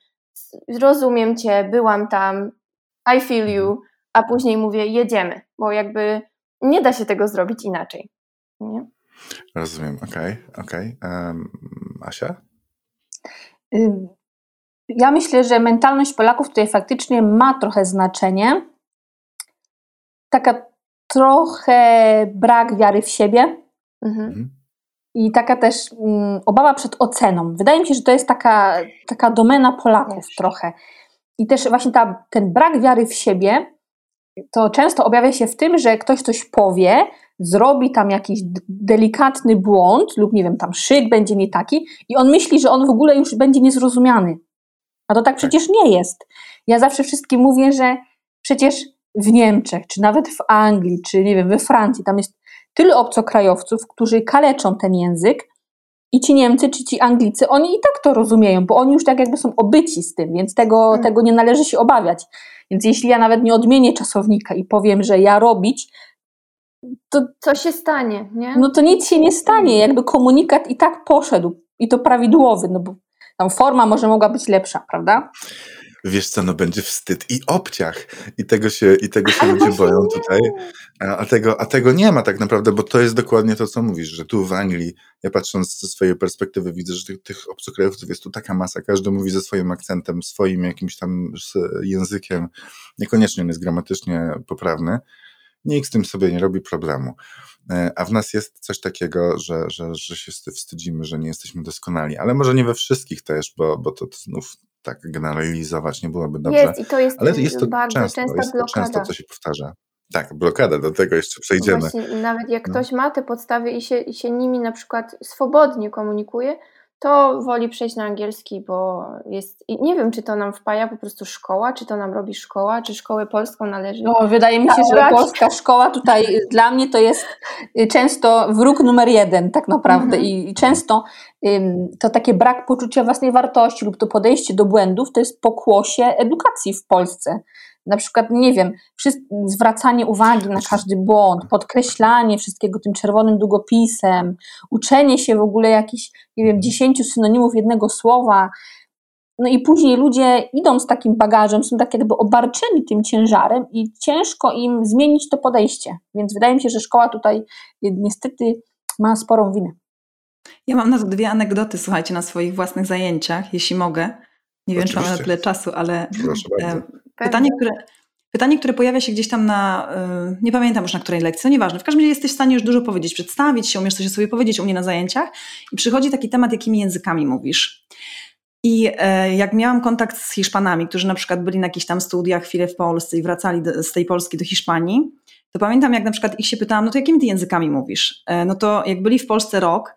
rozumiem cię, byłam tam, I feel you, a później mówię, jedziemy, bo jakby nie da się tego zrobić inaczej. Nie? Rozumiem, okej, okay, okej. Okay. Um, Asia? Ja myślę, że mentalność Polaków tutaj faktycznie ma trochę znaczenie, taka trochę brak wiary w siebie. Mhm. I taka też um, obawa przed oceną. Wydaje mi się, że to jest taka, taka domena Polaków trochę. I też właśnie ta, ten brak wiary w siebie to często objawia się w tym, że ktoś coś powie, zrobi tam jakiś delikatny błąd lub nie wiem, tam szyk będzie nie taki i on myśli, że on w ogóle już będzie niezrozumiany. A to tak, tak. przecież nie jest. Ja zawsze wszystkim mówię, że przecież w Niemczech, czy nawet w Anglii, czy nie wiem, we Francji, tam jest tylu obcokrajowców, którzy kaleczą ten język i ci Niemcy, czy ci Anglicy, oni i tak to rozumieją, bo oni już tak jakby są obyci z tym, więc tego, hmm. tego nie należy się obawiać. Więc jeśli ja nawet nie odmienię czasownika i powiem, że ja robić, to co się stanie, nie? No to nic się nie stanie, jakby komunikat i tak poszedł i to prawidłowy, no bo tam forma może mogła być lepsza, prawda? Wiesz co, no będzie wstyd i obciach. I tego się, i tego się ludzie boją nie. tutaj. A tego, a tego nie ma tak naprawdę, bo to jest dokładnie to, co mówisz, że tu w Anglii, ja patrząc ze swojej perspektywy widzę, że tych, tych obcokrajowców jest tu taka masa, każdy mówi ze swoim akcentem, swoim jakimś tam językiem, niekoniecznie on jest gramatycznie poprawny. Nikt z tym sobie nie robi problemu. E, a w nas jest coś takiego, że, że, że się wstydzimy, że nie jesteśmy doskonali, ale może nie we wszystkich też, bo, bo to, to znów tak generalizować nie byłoby dobrze. Jest i to jest, ale jest to bardzo często, jest to często, co się powtarza. Tak, blokada, do tego jeszcze przejdziemy. Właśnie, nawet jak no. ktoś ma te podstawy i się, i się nimi na przykład swobodnie komunikuje, to woli przejść na angielski, bo jest. I nie wiem, czy to nam wpaja po prostu szkoła, czy to nam robi szkoła, czy szkołę polską należy. No, wydaje mi się, że polska szkoła tutaj dla mnie to jest y, często wróg numer jeden, tak naprawdę. Mhm. I często to takie brak poczucia własnej wartości lub to podejście do błędów to jest pokłosie edukacji w Polsce na przykład, nie wiem, zwracanie uwagi na każdy błąd, podkreślanie wszystkiego tym czerwonym długopisem, uczenie się w ogóle jakichś, nie wiem, dziesięciu synonimów jednego słowa. No i później ludzie idą z takim bagażem, są tak jakby obarczeni tym ciężarem i ciężko im zmienić to podejście. Więc wydaje mi się, że szkoła tutaj niestety ma sporą winę. Ja mam na to dwie anegdoty, słuchajcie, na swoich własnych zajęciach, jeśli mogę. Nie wiem, czy mamy tyle czasu, ale e, pytanie które, pytanie, które pojawia się gdzieś tam na, e, nie pamiętam już na której lekcji, no nieważne, w każdym razie jesteś w stanie już dużo powiedzieć, przedstawić się, umiesz coś sobie powiedzieć u mnie na zajęciach i przychodzi taki temat, jakimi językami mówisz. I e, jak miałam kontakt z Hiszpanami, którzy na przykład byli na jakichś tam studiach chwilę w Polsce i wracali do, z tej Polski do Hiszpanii, to pamiętam, jak na przykład ich się pytałam, no to jakimi ty językami mówisz? No to jak byli w Polsce rok, E,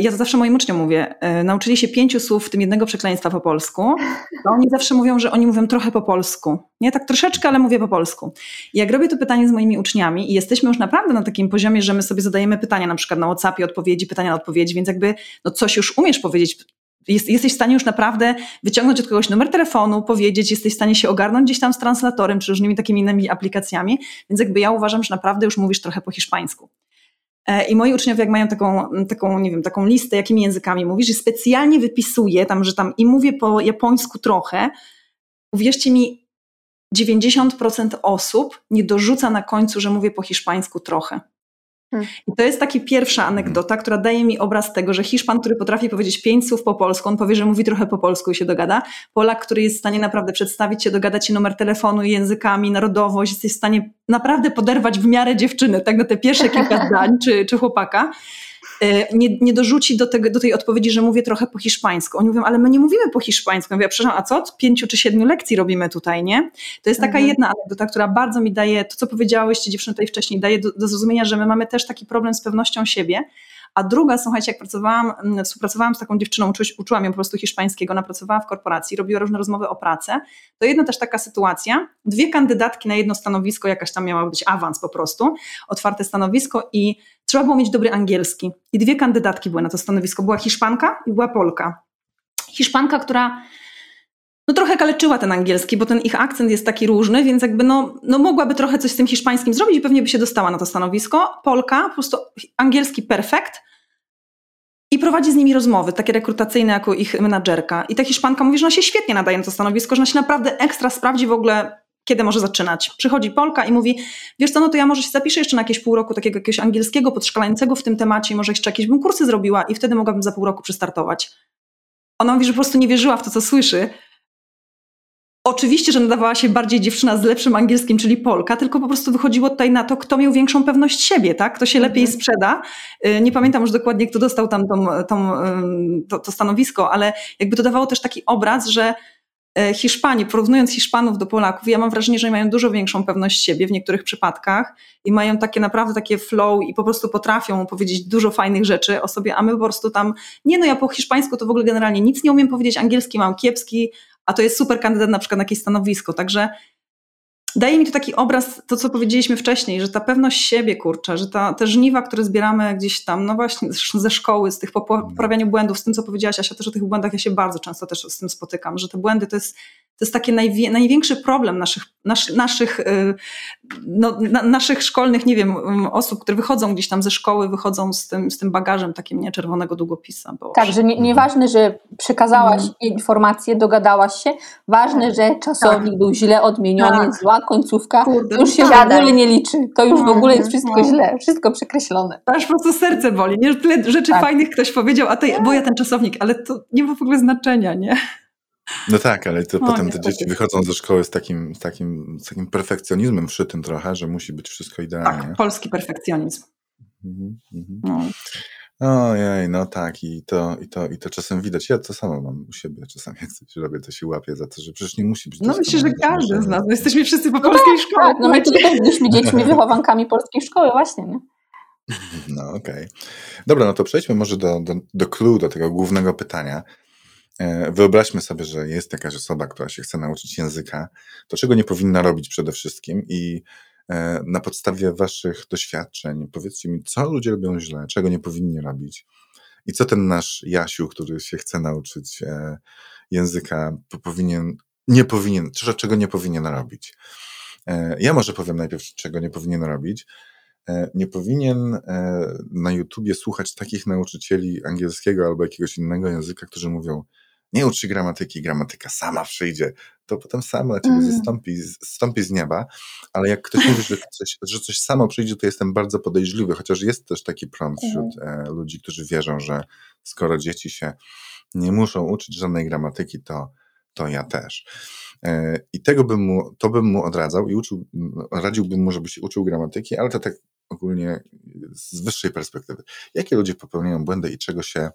ja to zawsze moim uczniom mówię, e, nauczyli się pięciu słów, w tym jednego przekleństwa po polsku, to oni zawsze mówią, że oni mówią trochę po polsku. Nie tak troszeczkę, ale mówię po polsku. I jak robię to pytanie z moimi uczniami i jesteśmy już naprawdę na takim poziomie, że my sobie zadajemy pytania na przykład na WhatsAppie, odpowiedzi, pytania na odpowiedzi, więc jakby no coś już umiesz powiedzieć, jest, jesteś w stanie już naprawdę wyciągnąć od kogoś numer telefonu, powiedzieć, jesteś w stanie się ogarnąć gdzieś tam z translatorem czy różnymi takimi innymi aplikacjami, więc jakby ja uważam, że naprawdę już mówisz trochę po hiszpańsku. E, I moi uczniowie, jak mają taką, taką, nie wiem, taką listę, jakimi językami mówisz, i specjalnie wypisuję tam, że tam i mówię po japońsku trochę, uwierzcie mi, 90% osób nie dorzuca na końcu, że mówię po hiszpańsku trochę. Hmm. I to jest taka pierwsza anegdota, która daje mi obraz tego, że Hiszpan, który potrafi powiedzieć pięć słów po polsku, on powie, że mówi trochę po polsku i się dogada. Polak, który jest w stanie naprawdę przedstawić się, dogadać się numer telefonu, językami, narodowość, jest w stanie naprawdę poderwać w miarę dziewczyny, tak na te pierwsze kilka zdań, czy, czy chłopaka. E, nie, nie dorzuci do, tego, do tej odpowiedzi, że mówię trochę po hiszpańsku. Oni mówią, ale my nie mówimy po hiszpańsku. Ja mówię, przepraszam, a co? Od pięciu czy siedmiu lekcji robimy tutaj, nie? To jest taka mhm. jedna anegdota, która bardzo mi daje, to co powiedziałyście dziewczyny tutaj wcześniej, daje do, do zrozumienia, że my mamy też taki problem z pewnością siebie, a druga, słuchajcie, jak pracowałam, mm, współpracowałam z taką dziewczyną, uczy, uczyłam ją po prostu hiszpańskiego, ona pracowała w korporacji, robiła różne rozmowy o pracę, to jedna też taka sytuacja, dwie kandydatki na jedno stanowisko, jakaś tam miała być awans po prostu, otwarte stanowisko i trzeba było mieć dobry angielski. I dwie kandydatki były na to stanowisko, była Hiszpanka i była Polka. Hiszpanka, która no trochę kaleczyła ten angielski, bo ten ich akcent jest taki różny, więc jakby no, no mogłaby trochę coś z tym hiszpańskim zrobić i pewnie by się dostała na to stanowisko. Polka, po prostu angielski perfekt i prowadzi z nimi rozmowy, takie rekrutacyjne jako ich menadżerka. I ta Hiszpanka mówi, że ona się świetnie nadaje na to stanowisko, że ona się naprawdę ekstra sprawdzi w ogóle, kiedy może zaczynać. Przychodzi Polka i mówi, wiesz co, no to ja może się zapiszę jeszcze na jakieś pół roku takiego jakiegoś angielskiego podszkalającego w tym temacie, może jeszcze jakieś bym kursy zrobiła i wtedy mogłabym za pół roku przystartować. Ona mówi, że po prostu nie wierzyła w to, co słyszy, Oczywiście, że nadawała się bardziej dziewczyna z lepszym angielskim, czyli Polka, tylko po prostu wychodziło tutaj na to, kto miał większą pewność siebie, tak? Kto się mhm. lepiej sprzeda. Y, nie pamiętam już dokładnie, kto dostał tam tą, tą, to, to stanowisko, ale jakby to dawało też taki obraz, że e, Hiszpanii, porównując Hiszpanów do Polaków, ja mam wrażenie, że mają dużo większą pewność siebie w niektórych przypadkach i mają takie naprawdę takie flow i po prostu potrafią powiedzieć dużo fajnych rzeczy o sobie, a my po prostu tam, nie no ja po hiszpańsku to w ogóle generalnie nic nie umiem powiedzieć, angielski mam kiepski, a to jest super kandydat na przykład na jakieś stanowisko, także daje mi to taki obraz, to co powiedzieliśmy wcześniej, że ta pewność siebie, kurczę, że ta, te żniwa, które zbieramy gdzieś tam, no właśnie ze szkoły, z tych poprawianiu błędów, z tym co powiedziałaś Asia też o tych błędach, ja się bardzo często też z tym spotykam, że te błędy to jest, to jest taki najwie, największy problem naszych, nas, naszych, y, no, na, naszych szkolnych, nie wiem, osób, które wychodzą gdzieś tam ze szkoły, wychodzą z tym, z tym bagażem takim, nie, czerwonego długopisa. Bo... Tak, że nie, nieważne, że przekazałaś mm. informacje, dogadałaś się, ważne, że czasownik tak. był źle odmieniony, tak. zła końcówka, Kurde, to już się w ogóle nie liczy. To już w ogóle jest wszystko no. źle, wszystko przekreślone. Aż po prostu serce boli, nie? Tyle rzeczy tak. fajnych ktoś powiedział, a to, bo ja ten czasownik, ale to nie ma w ogóle znaczenia, nie? No tak, ale to o, potem te dzieci wychodzą ze szkoły z takim, z, takim, z takim perfekcjonizmem wszytym trochę, że musi być wszystko idealnie. Tak, polski perfekcjonizm. Mhm, mhm. No. Ojej, no tak, i to, i, to, i to czasem widać. Ja to samo mam u siebie, czasem jak coś robię, to się łapię za to, że przecież nie musi być. No myślę, że każdy z nas, my jesteśmy wszyscy po no polskiej tak, szkole. Tak, no my też byliśmy dziećmi wychowankami polskiej szkoły, właśnie, nie? No okej. Okay. Dobra, no to przejdźmy może do, do, do clue, do tego głównego pytania. E, wyobraźmy sobie, że jest jakaś osoba, która się chce nauczyć języka, to czego nie powinna robić przede wszystkim i na podstawie waszych doświadczeń powiedzcie mi, co ludzie robią źle, czego nie powinni robić i co ten nasz Jasiu, który się chce nauczyć e, języka, powinien, nie powinien, czego nie powinien robić. Ja może powiem najpierw, czego nie powinien robić. Nie powinien na YouTubie słuchać takich nauczycieli angielskiego albo jakiegoś innego języka, którzy mówią, nie uczy gramatyki, gramatyka sama przyjdzie, to potem sama ciebie mm. zstąpi, zstąpi z nieba, ale jak ktoś mówi, że coś, że coś samo przyjdzie, to jestem bardzo podejrzliwy, chociaż jest też taki prąd wśród mhm. e, ludzi, którzy wierzą, że skoro dzieci się nie muszą uczyć żadnej gramatyki, to, to ja też. E, I tego bym mu, to bym mu odradzał i uczył, radziłbym mu, żeby się uczył gramatyki, ale to tak ogólnie z wyższej perspektywy. Jakie ludzie popełniają błędy i czego się,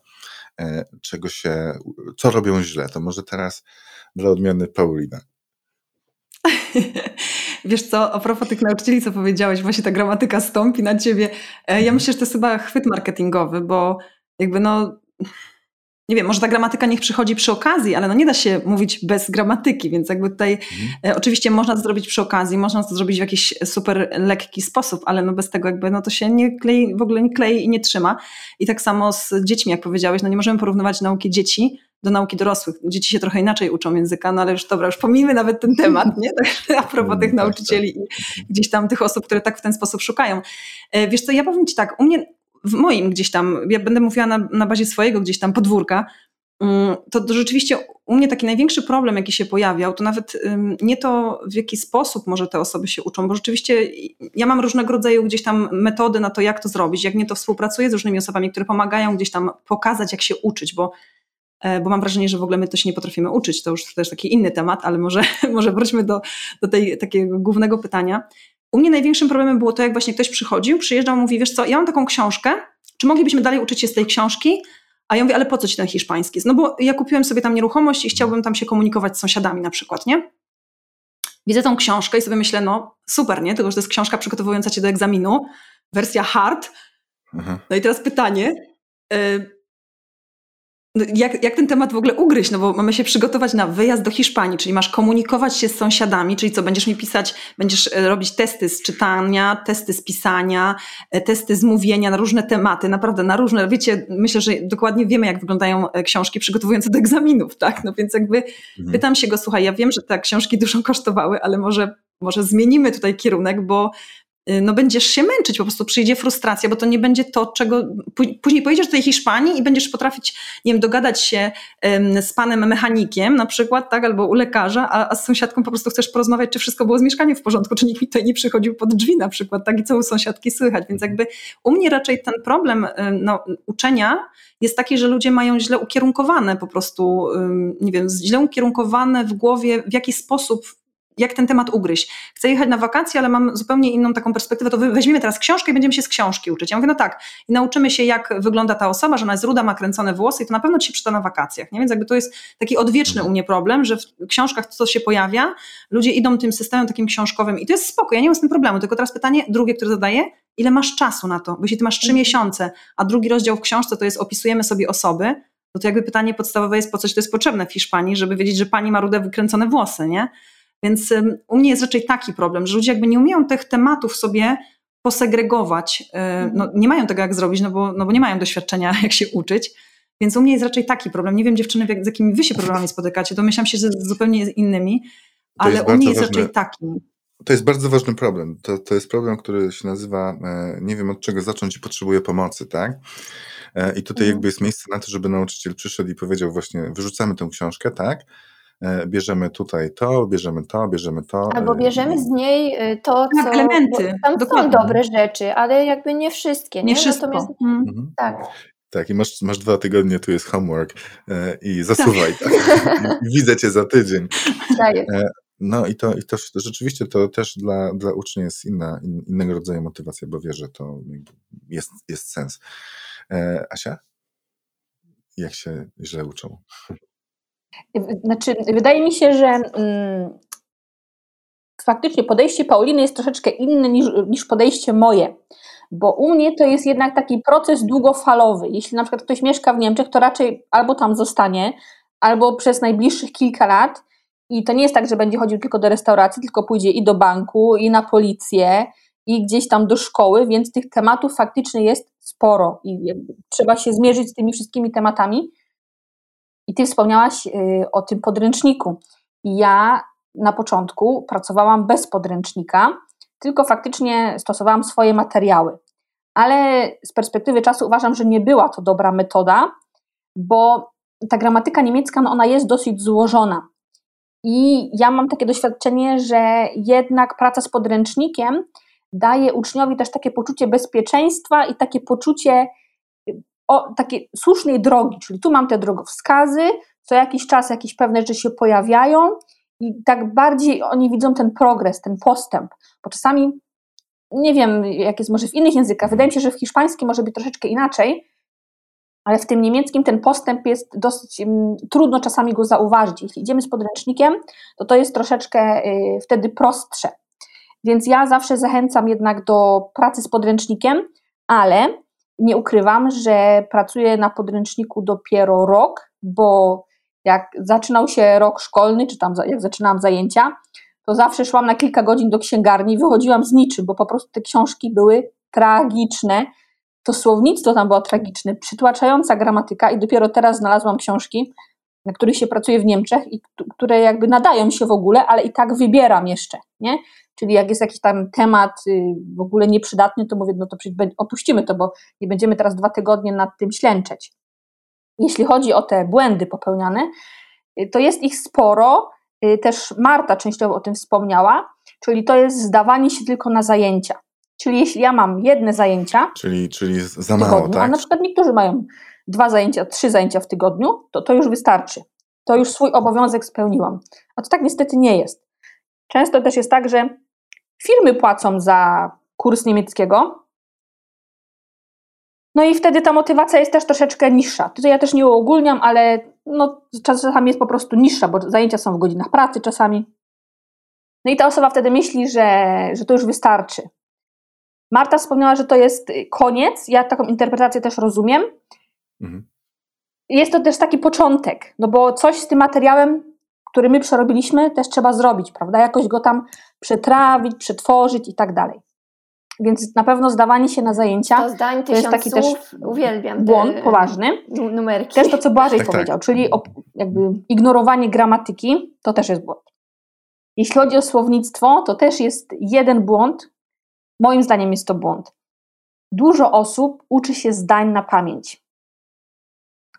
e, czego się, co robią źle? To może teraz dla odmiany Paulina. Wiesz co, a propos tych nauczycieli, co powiedziałeś, właśnie ta gramatyka stąpi na ciebie. E, ja mhm. myślę, że to jest chyba chwyt marketingowy, bo jakby no nie wiem, może ta gramatyka niech przychodzi przy okazji, ale no nie da się mówić bez gramatyki, więc jakby tutaj mhm. e, oczywiście można to zrobić przy okazji, można to zrobić w jakiś super lekki sposób, ale no bez tego jakby no to się nie klei, w ogóle nie klei i nie trzyma. I tak samo z dziećmi, jak powiedziałeś, no nie możemy porównywać nauki dzieci do nauki dorosłych. Dzieci się trochę inaczej uczą języka, no ale już dobra, już pomijmy nawet ten temat, nie? Tak, a propos tych tak, tak. nauczycieli i gdzieś tam tych osób, które tak w ten sposób szukają. E, wiesz co, ja powiem Ci tak, u mnie w moim gdzieś tam, ja będę mówiła na, na bazie swojego gdzieś tam podwórka, mm, to, rzeczywiście u mnie taki największy problem, jaki się pojawiał, to nawet nie to, w jaki sposób może te osoby się uczą, bo rzeczywiście ja mam różnego rodzaju gdzieś tam metody na to, jak to zrobić, jak nie to współpracuję z różnymi osobami, które pomagają gdzieś tam pokazać, jak się uczyć, bo, e, bo mam wrażenie, że w ogóle my to się nie potrafimy uczyć, to już też taki inny temat, ale może, może wróćmy do, do tej takiego głównego pytania. U mnie największym problemem było to, jak właśnie ktoś przychodził, przyjeżdżał, mówi, wiesz co, ja mam taką książkę, czy moglibyśmy dalej uczyć się z tej książki? A ja mówię, ale po co ci ten hiszpański? No bo ja kupiłem sobie tam nieruchomość i chciałbym tam się komunikować z sąsiadami na przykład, nie? Widzę tą książkę i sobie myślę, no super, nie? Tylko, że to jest książka przygotowująca cię do egzaminu, wersja hard. Mhm. No i teraz pytanie, y, jak, jak ten temat w ogóle ugryźć? No bo mamy się przygotować na wyjazd do Hiszpanii, czyli masz komunikować się z sąsiadami, czyli co, będziesz mi pisać, będziesz e, robić testy z czytania, testy z pisania, e, testy z mówienia na różne tematy, naprawdę na różne, wiecie, myślę, że dokładnie wiemy, jak wyglądają e, książki przygotowujące do egzaminów, tak? No więc jakby mhm. pytam się go, słuchaj, ja wiem, że te książki dużo kosztowały, ale może może zmienimy tutaj kierunek, bo no będziesz się męczyć, po prostu przyjdzie frustracja, bo to nie będzie to, czego. Później pojedziesz do tej Hiszpanii i będziesz potrafić, nie wiem, dogadać się z panem mechanikiem na przykład, tak, albo u lekarza, a, a z sąsiadką po prostu chcesz porozmawiać, czy wszystko było z mieszkaniem w porządku, czy nikt mi tutaj nie przychodził pod drzwi na przykład, tak, i co u sąsiadki słychać. Więc jakby u mnie raczej ten problem no, uczenia jest taki, że ludzie mają źle ukierunkowane po prostu, nie wiem, źle ukierunkowane w głowie, w jaki sposób jak ten temat ugryźć. Chcę jechać na wakacje, ale mam zupełnie inną taką perspektywę, to weźmiemy teraz książkę i będziemy się z książki uczyć. Ja mówię, no tak, i nauczymy się, jak wygląda ta osoba, że ona jest ruda, ma kręcone włosy i to na pewno ci się przyda na wakacjach. Nie? Więc jakby to jest taki odwieczny u mnie problem, że w książkach to się pojawia, ludzie idą tym systemem takim książkowym i to jest spoko, ja nie mam z tym problemu, tylko teraz pytanie drugie, które zadaję, ile masz czasu na to? Bo jeśli ty masz trzy mhm. miesiące, a drugi rozdział w książce to jest opisujemy sobie osoby, no to jakby pytanie podstawowe jest, po coś to jest potrzebne w Hiszpanii, żeby wiedzieć, że pani ma rude wykręcone włosy, nie? Więc u mnie jest raczej taki problem, że ludzie jakby nie umieją tych tematów sobie posegregować, yy, no nie mają tego jak zrobić, no bo, no bo nie mają doświadczenia jak się uczyć, więc u mnie jest raczej taki problem. Nie wiem dziewczyny, z jakimi wy się problemami spotykacie, domyślam się, że z zupełnie innymi, ale u mnie jest ważne. raczej taki. To jest bardzo ważny problem. To, to jest problem, który się nazywa, e, nie wiem od czego zacząć i potrzebuję pomocy, tak? E, I tutaj mhm. jakby jest miejsce na to, żeby nauczyciel przyszedł i powiedział właśnie, wyrzucamy tę książkę, tak? E, bierzemy tutaj to, bierzemy to, bierzemy to. Albo bierzemy z niej to, tak, co... elementy. Tam Dokładnie. są dobre rzeczy, ale jakby nie wszystkie. Nie, nie wszystko. Natomiast, mhm. Tak. Tak, i masz, masz dwa tygodnie, tu jest homework e, i zasuwaj. Tak. Tak. Widzę cię za tydzień. Tak. No i to, i to, to rzeczywiście to też dla, dla ucznia jest inna, in, innego rodzaju motywacja, bo wie, że to jest, jest sens. E, Asia? Jak się źle uczą? Znaczy, wydaje mi się, że mm, faktycznie podejście Pauliny jest troszeczkę inne niż, niż podejście moje. Bo u mnie to jest jednak taki proces długofalowy. Jeśli na przykład ktoś mieszka w Niemczech, to raczej albo tam zostanie, albo przez najbliższych kilka lat, i to nie jest tak, że będzie chodził tylko do restauracji, tylko pójdzie i do banku, i na policję, i gdzieś tam do szkoły, więc tych tematów faktycznie jest sporo i trzeba się zmierzyć z tymi wszystkimi tematami. I ty wspomniałaś y, o tym podręczniku. Ja na początku pracowałam bez podręcznika, tylko faktycznie stosowałam swoje materiały. Ale z perspektywy czasu uważam, że nie była to dobra metoda, bo ta gramatyka niemiecka, no ona jest dosyć złożona. I ja mam takie doświadczenie, że jednak praca z podręcznikiem daje uczniowi też takie poczucie bezpieczeństwa i takie poczucie o, takiej słusznej drogi, czyli tu mam te drogowskazy, co jakiś czas jakieś pewne rzeczy się pojawiają i tak bardziej oni widzą ten progres, ten postęp, bo czasami nie wiem, jak jest może w innych językach, wydaje mi się, że w hiszpańskim może być troszeczkę inaczej, ale w tym niemieckim ten postęp jest dosyć um, trudno czasami go zauważyć. Jeśli idziemy z podręcznikiem, to to jest troszeczkę y, wtedy prostsze. Więc ja zawsze zachęcam jednak do pracy z podręcznikiem, ale nie ukrywam, że pracuję na podręczniku dopiero rok, bo jak zaczynał się rok szkolny, czy tam jak zaczynałam zajęcia, to zawsze szłam na kilka godzin do księgarni wychodziłam z niczym, bo po prostu te książki były tragiczne to słownictwo tam było tragiczne, przytłaczająca gramatyka i dopiero teraz znalazłam książki, na których się pracuje w Niemczech i które jakby nadają się w ogóle, ale i tak wybieram jeszcze, nie? Czyli jak jest jakiś tam temat y, w ogóle nieprzydatny, to mówię, no to opuścimy to, bo nie będziemy teraz dwa tygodnie nad tym ślęczeć. Jeśli chodzi o te błędy popełniane, y, to jest ich sporo. Y, też Marta częściowo o tym wspomniała, czyli to jest zdawanie się tylko na zajęcia. Czyli jeśli ja mam jedne zajęcia. Czyli, czyli za mało, tygodniu, tak? A na przykład niektórzy mają dwa zajęcia, trzy zajęcia w tygodniu, to to już wystarczy. To już swój obowiązek spełniłam. A to tak niestety nie jest. Często też jest tak, że firmy płacą za kurs niemieckiego. No i wtedy ta motywacja jest też troszeczkę niższa. Tutaj ja też nie uogólniam, ale no, czasami jest po prostu niższa, bo zajęcia są w godzinach pracy czasami. No i ta osoba wtedy myśli, że, że to już wystarczy. Marta wspomniała, że to jest koniec. Ja taką interpretację też rozumiem. Mhm. Jest to też taki początek, no bo coś z tym materiałem, który my przerobiliśmy, też trzeba zrobić, prawda? Jakoś go tam przetrawić, przetworzyć i tak dalej. Więc na pewno zdawanie się na zajęcia to, zdań, to jest taki też uwielbiam błąd poważny. Numerki. Też to, co Błażej tak, tak. powiedział, tak. czyli jakby ignorowanie gramatyki, to też jest błąd. Jeśli chodzi o słownictwo, to też jest jeden błąd, Moim zdaniem jest to błąd. Dużo osób uczy się zdań na pamięć.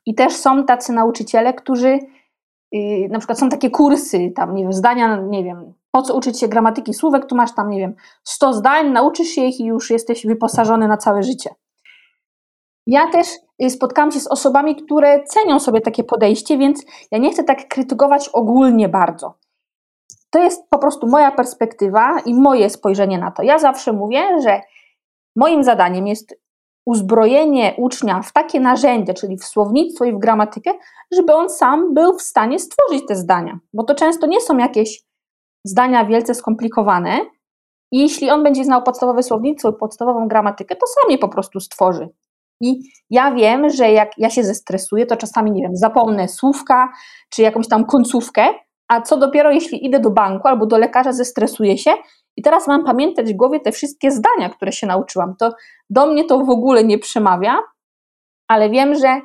I też są tacy nauczyciele, którzy na przykład są takie kursy, tam nie wiem, zdania, nie wiem, po co uczyć się gramatyki słówek, tu masz tam, nie wiem, 100 zdań, nauczysz się ich i już jesteś wyposażony na całe życie. Ja też y, spotkałam się z osobami, które cenią sobie takie podejście, więc ja nie chcę tak krytykować ogólnie bardzo. to jest po prostu moja perspektywa i moje spojrzenie na to. Ja zawsze mówię, że moim zadaniem jest uzbrojenie ucznia w takie narzędzie, czyli w słownictwo i w gramatykę, żeby on sam był w stanie stworzyć te zdania, bo to często nie są jakieś zdania wielce skomplikowane. I jeśli on będzie znał podstawowe słownictwo i podstawową gramatykę, to sam je po prostu stworzy. I ja wiem, że jak ja się zestresuję, to czasami, nie wiem, zapomnę słówka czy jakąś tam końcówkę, a co dopiero jeśli idę do banku albo do lekarza, zestresuję się i teraz mam pamiętać w głowie te wszystkie zdania, które się nauczyłam. To do mnie to w ogóle nie przemawia, ale wiem, że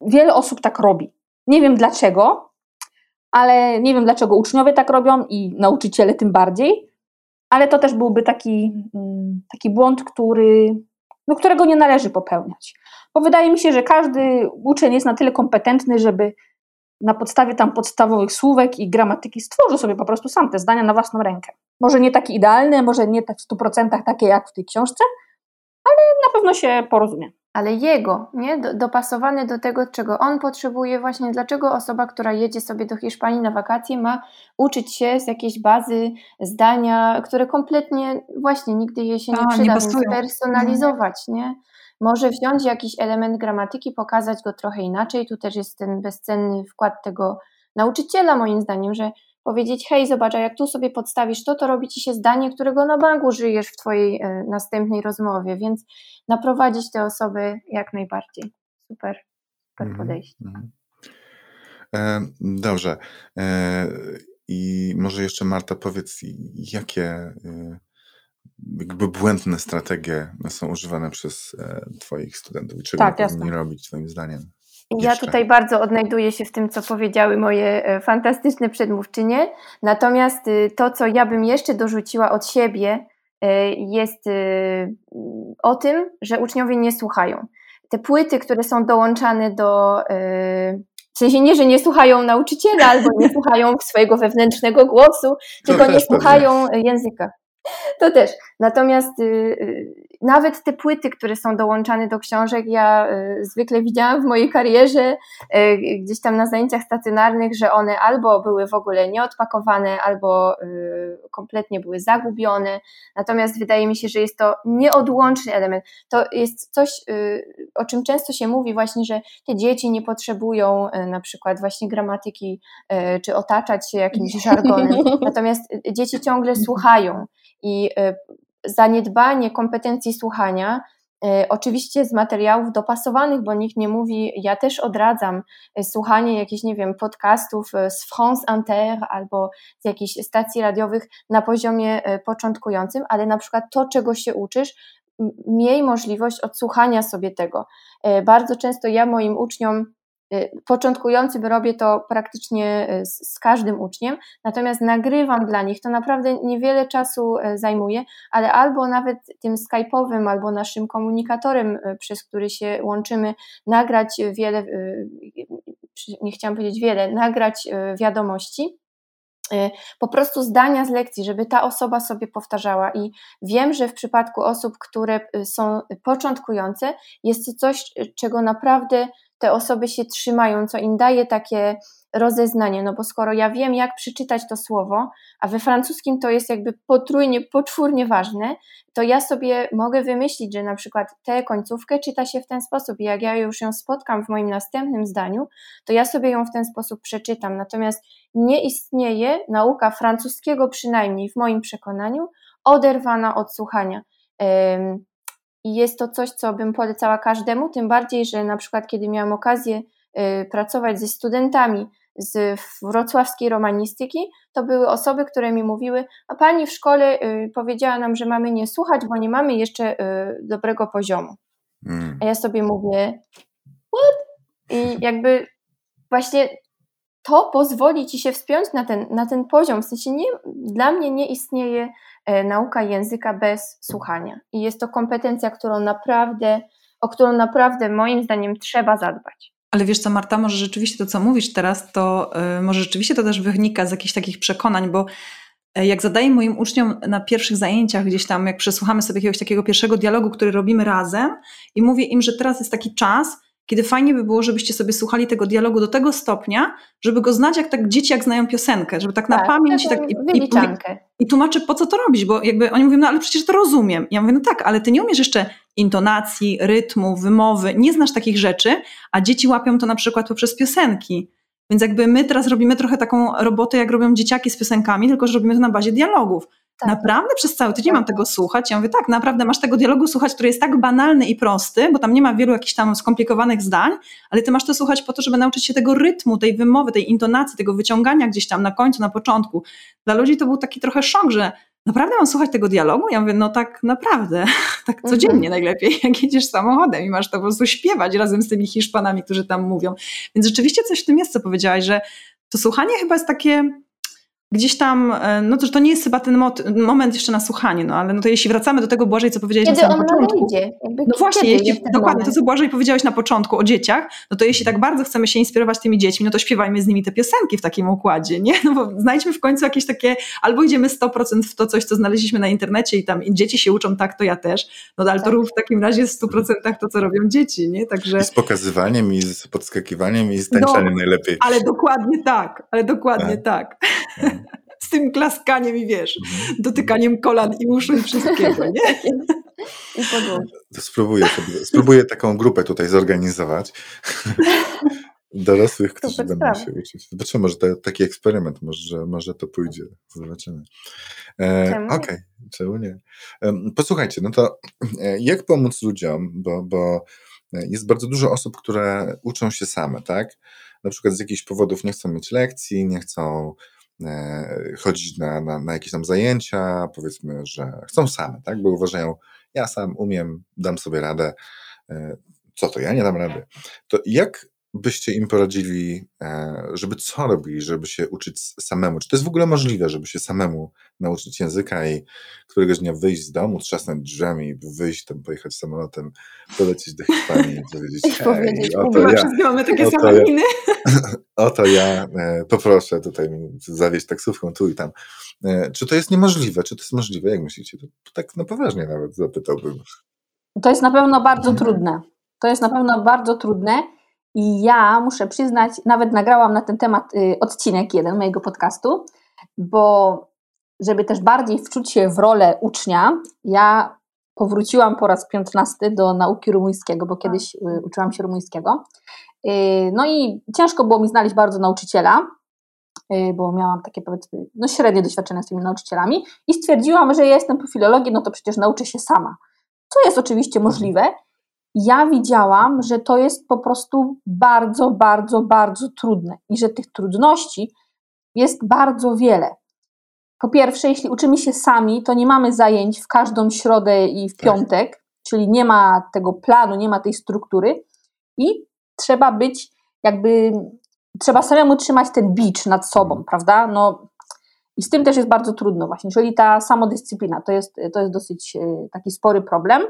wiele osób tak robi. Nie wiem dlaczego, ale nie wiem dlaczego uczniowie tak robią i nauczyciele tym bardziej, ale to też byłby taki, mm, taki błąd, który, no, którego nie należy popełniać. Bo wydaje mi się, że każdy uczeń jest na tyle kompetentny, żeby na podstawie tam podstawowych słówek i gramatyki stworzył sobie po prostu sam te zdania na własną rękę. Może nie takie idealne, może nie tak w 100% takie jak w tej książce, ale na pewno się porozumie. Ale jego, nie? dopasowany do tego, czego on potrzebuje, właśnie dlaczego osoba, która jedzie sobie do Hiszpanii na wakacje, ma uczyć się z jakiejś bazy zdania, które kompletnie właśnie nigdy jej się nie A, przyda, nie więc personalizować, nie? może wziąć jakiś element gramatyki, pokazać go trochę inaczej. Tu też jest ten bezcenny wkład tego nauczyciela, moim zdaniem, że powiedzieć, hej, zobacz, a jak tu sobie podstawisz to, to robi ci się zdanie, którego na banku żyjesz w twojej e, następnej rozmowie, więc naprowadzić te osoby jak najbardziej. Super, super mhm, podejście. Mm e, dobrze. E, I może jeszcze Marta powiedz, jakie e, jakby błędne strategie są używane przez e, Twoich studentów i czego tak, powinni robić Twoim zdaniem? Ja Jeszcze. tutaj bardzo odnajduję się w tym, co powiedziały moje e, fantastyczne przedmówczynie. Natomiast y, to, co ja bym jeszcze dorzuciła od siebie, e, jest y, o tym, że uczniowie nie słuchają. Te płyty, które są dołączane do. W sensie nie, że nie słuchają nauczyciela albo nie słuchają swojego wewnętrznego głosu, tylko nie słuchają języka. To też. Natomiast y, y, nawet te płyty, które są dołączane do książek, ja y, zwykle widziałam w mojej karierze, gdzieś tam na zajęciach stacjonarnych, że one albo były w ogóle nieodpakowane, albo kompletnie były zagubione. Natomiast wydaje mi się, że jest to nieodłączny element. To jest coś, o czym często się mówi, właśnie, że te dzieci nie potrzebują na przykład właśnie gramatyki, czy otaczać się jakimś żargonem. Natomiast dzieci ciągle słuchają i zaniedbanie kompetencji słuchania, e, Oczywiście z materiałów dopasowanych, bo nikt nie mówi, ja też odradzam e, słuchanie jakichś, nie wiem, podcastów z France Inter albo z jakichś stacji radiowych na poziomie początkującym, ale na przykład to, czego się uczysz, miej możliwość odsłuchania sobie tego. Bardzo często ja moim uczniom Y, początkującym robię to praktycznie y, z, z, każdym uczniem, natomiast nagrywam dla nich, to naprawdę niewiele czasu y, zajmuje, ale albo nawet tym Skype'owym, albo naszym komunikatorem, przez który się łączymy, nagrać wiele, nie chciałam powiedzieć wiele, nagrać wiadomości, po prostu zdania z lekcji, żeby ta osoba sobie powtarzała. I wiem, że w przypadku osób, które są początkujące, jest to coś, czego naprawdę te osoby się trzymają, co im daje takie rozeznanie, no bo skoro ja wiem, jak przeczytać to słowo, a we francuskim to jest jakby potrójnie, poczwórnie ważne, to ja sobie mogę wymyślić, że na przykład tę końcówkę czyta się w ten sposób i jak ja już ją spotkam w moim następnym zdaniu, to ja sobie ją w ten sposób przeczytam. Natomiast nie istnieje nauka francuskiego, przynajmniej w moim przekonaniu, oderwana od słuchania. I jest to coś, co bym polecała każdemu, tym bardziej, że na przykład kiedy miałam okazję y, pracować ze studentami z wrocławskiej romanistyki, to były osoby, które mi mówiły, a pani w szkole y, powiedziała nam, że mamy nie słuchać, bo nie mamy jeszcze y, dobrego poziomu. Mm. A ja sobie mówię, what? I jakby właśnie to pozwoli ci się wspiąć na ten, na ten poziom. W sensie nie, dla mnie nie istnieje nauka języka bez słuchania. I jest to kompetencja, którą naprawdę, o którą naprawdę moim zdaniem trzeba zadbać. Ale wiesz co, Marta, może rzeczywiście to, co mówisz teraz, to y, może rzeczywiście to też wynika z jakichś takich przekonań, bo e, jak zadaję moim uczniom na pierwszych zajęciach, gdzieś tam, jak przesłuchamy sobie jakiegoś takiego pierwszego dialogu, który robimy razem, i mówię im, że teraz jest taki czas, kiedy fajnie by było, żebyście sobie słuchali tego dialogu do tego stopnia, żeby go znać jak tak dzieci, jak znają piosenkę, żeby tak, tak na pamięć i tak... I, i, I tłumaczę, po co to robić, bo jakby oni mówią, no ale przecież to rozumiem. Ja mówię, no tak, ale ty nie umiesz jeszcze intonacji, rytmu, wymowy, nie znasz takich rzeczy, a dzieci łapią to na przykład poprzez piosenki. Więc jakby my teraz robimy trochę taką robotę, jak robią dzieciaki z piosenkami, tylko że robimy to na bazie dialogów. Tak. Naprawdę przez cały tydzień tak. mam tego słuchać? Ja mówię, tak, naprawdę masz tego dialogu słuchać, który jest tak banalny i prosty, bo tam nie ma wielu jakichś tam skomplikowanych zdań, ale ty masz to słuchać po to, żeby nauczyć się tego rytmu, tej wymowy, tej intonacji, tego wyciągania gdzieś tam na końcu, na początku. Dla ludzi to był taki trochę szok, że naprawdę mam słuchać tego dialogu? Ja mówię, no tak naprawdę, tak mhm. codziennie najlepiej, jak jedziesz samochodem i masz to po prostu śpiewać razem z tymi Hiszpanami, którzy tam mówią. Więc rzeczywiście coś w tym jest, co powiedziałaś, że to słuchanie chyba jest takie gdzieś tam, e, no to, to nie jest chyba ten moment jeszcze na słuchanie, no ale no to jeśli wracamy do tego Błażej, co powiedziałeś kiedy na samym początku. no właśnie, jeśli, dokładnie moment. to, co Błażej powiedziałeś na początku o dzieciach, no to jeśli tak bardzo chcemy się inspirować tymi dziećmi, no to śpiewajmy z nimi te piosenki w takim układzie, nie? No bo znajdźmy w końcu jakieś takie, albo idziemy 100% w to coś, co znaleźliśmy na internecie i tam dzieci się uczą tak, to ja też, no ale tak. to rób w takim razie w 100% to, co robią dzieci, nie? Także... I z pokazywaniem, i z podskakiwaniem, i z tańczaniem no, najlepiej. Ale dokładnie tak, ale dokładnie tak. tak. Z tym klaskaniem i wiesz, mhm. dotykaniem kolan i uszu i wszystkiego, nie? I Spróbuję, sobie, spróbuję taką grupę tutaj zorganizować. Dorosłych, którzy Super będą się uczyć. Zobaczymy, może to, taki eksperyment, może, może to pójdzie. Zobaczymy. E, Okej, okay. czemu nie? E, posłuchajcie, no to e, jak pomóc ludziom, bo, bo jest bardzo dużo osób, które uczą się same, tak? Na przykład z jakichś powodów nie chcą mieć lekcji, nie chcą E, chodzić na, na, na jakieś tam zajęcia, powiedzmy, że chcą same, tak? Bo uważają, ja sam umiem, dam sobie radę. E, co to, ja nie dam rady. To jak byście im poradzili, e, żeby co robili, żeby się uczyć samemu? Czy to jest w ogóle możliwe, żeby się samemu nauczyć języka i któregoś dnia wyjść z domu, trzasnąć drzwiami, wyjść tam, pojechać samolotem, polecieć do Hiszpanii i powiedzieć, hej, oto ja, mamy takie oto same ja, oto ja e, poproszę tutaj zawieźć taksówką tu i tam. E, czy to jest niemożliwe? Czy to jest możliwe? Jak myślicie? To, to tak na poważnie nawet zapytałbym. To jest na pewno bardzo mhm. trudne. To jest na pewno bardzo trudne i ja muszę przyznać, nawet nagrałam na ten temat y, odcinek jeden mojego podcastu, bo żeby też bardziej wczuć się w rolę ucznia, ja powróciłam po raz piętnasty do nauki rumuńskiego, bo kiedyś y, uczyłam się rumuńskiego. Y, no i ciężko było mi znaleźć bardzo nauczyciela, bo miałam takie powiedzmy no średnie doświadczenia z tymi nauczycielami i stwierdziłam, że ja jestem po filologii, no to przecież nauczę się sama. Co jest oczywiście możliwe, ja widziałam, że to jest po prostu bardzo, bardzo, bardzo trudne i że tych trudności jest bardzo wiele. Po pierwsze, jeśli uczymy się sami, to nie mamy zajęć w każdą środę i w tak. piątek, tak. czyli nie ma tego planu, nie ma tej struktury i trzeba być jakby, trzeba samemu trzymać ten bicz nad sobą, mhm. prawda? No, I z tym też jest bardzo trudno właśnie, czyli ta samodyscyplina to jest, to jest dosyć e, taki spory problem.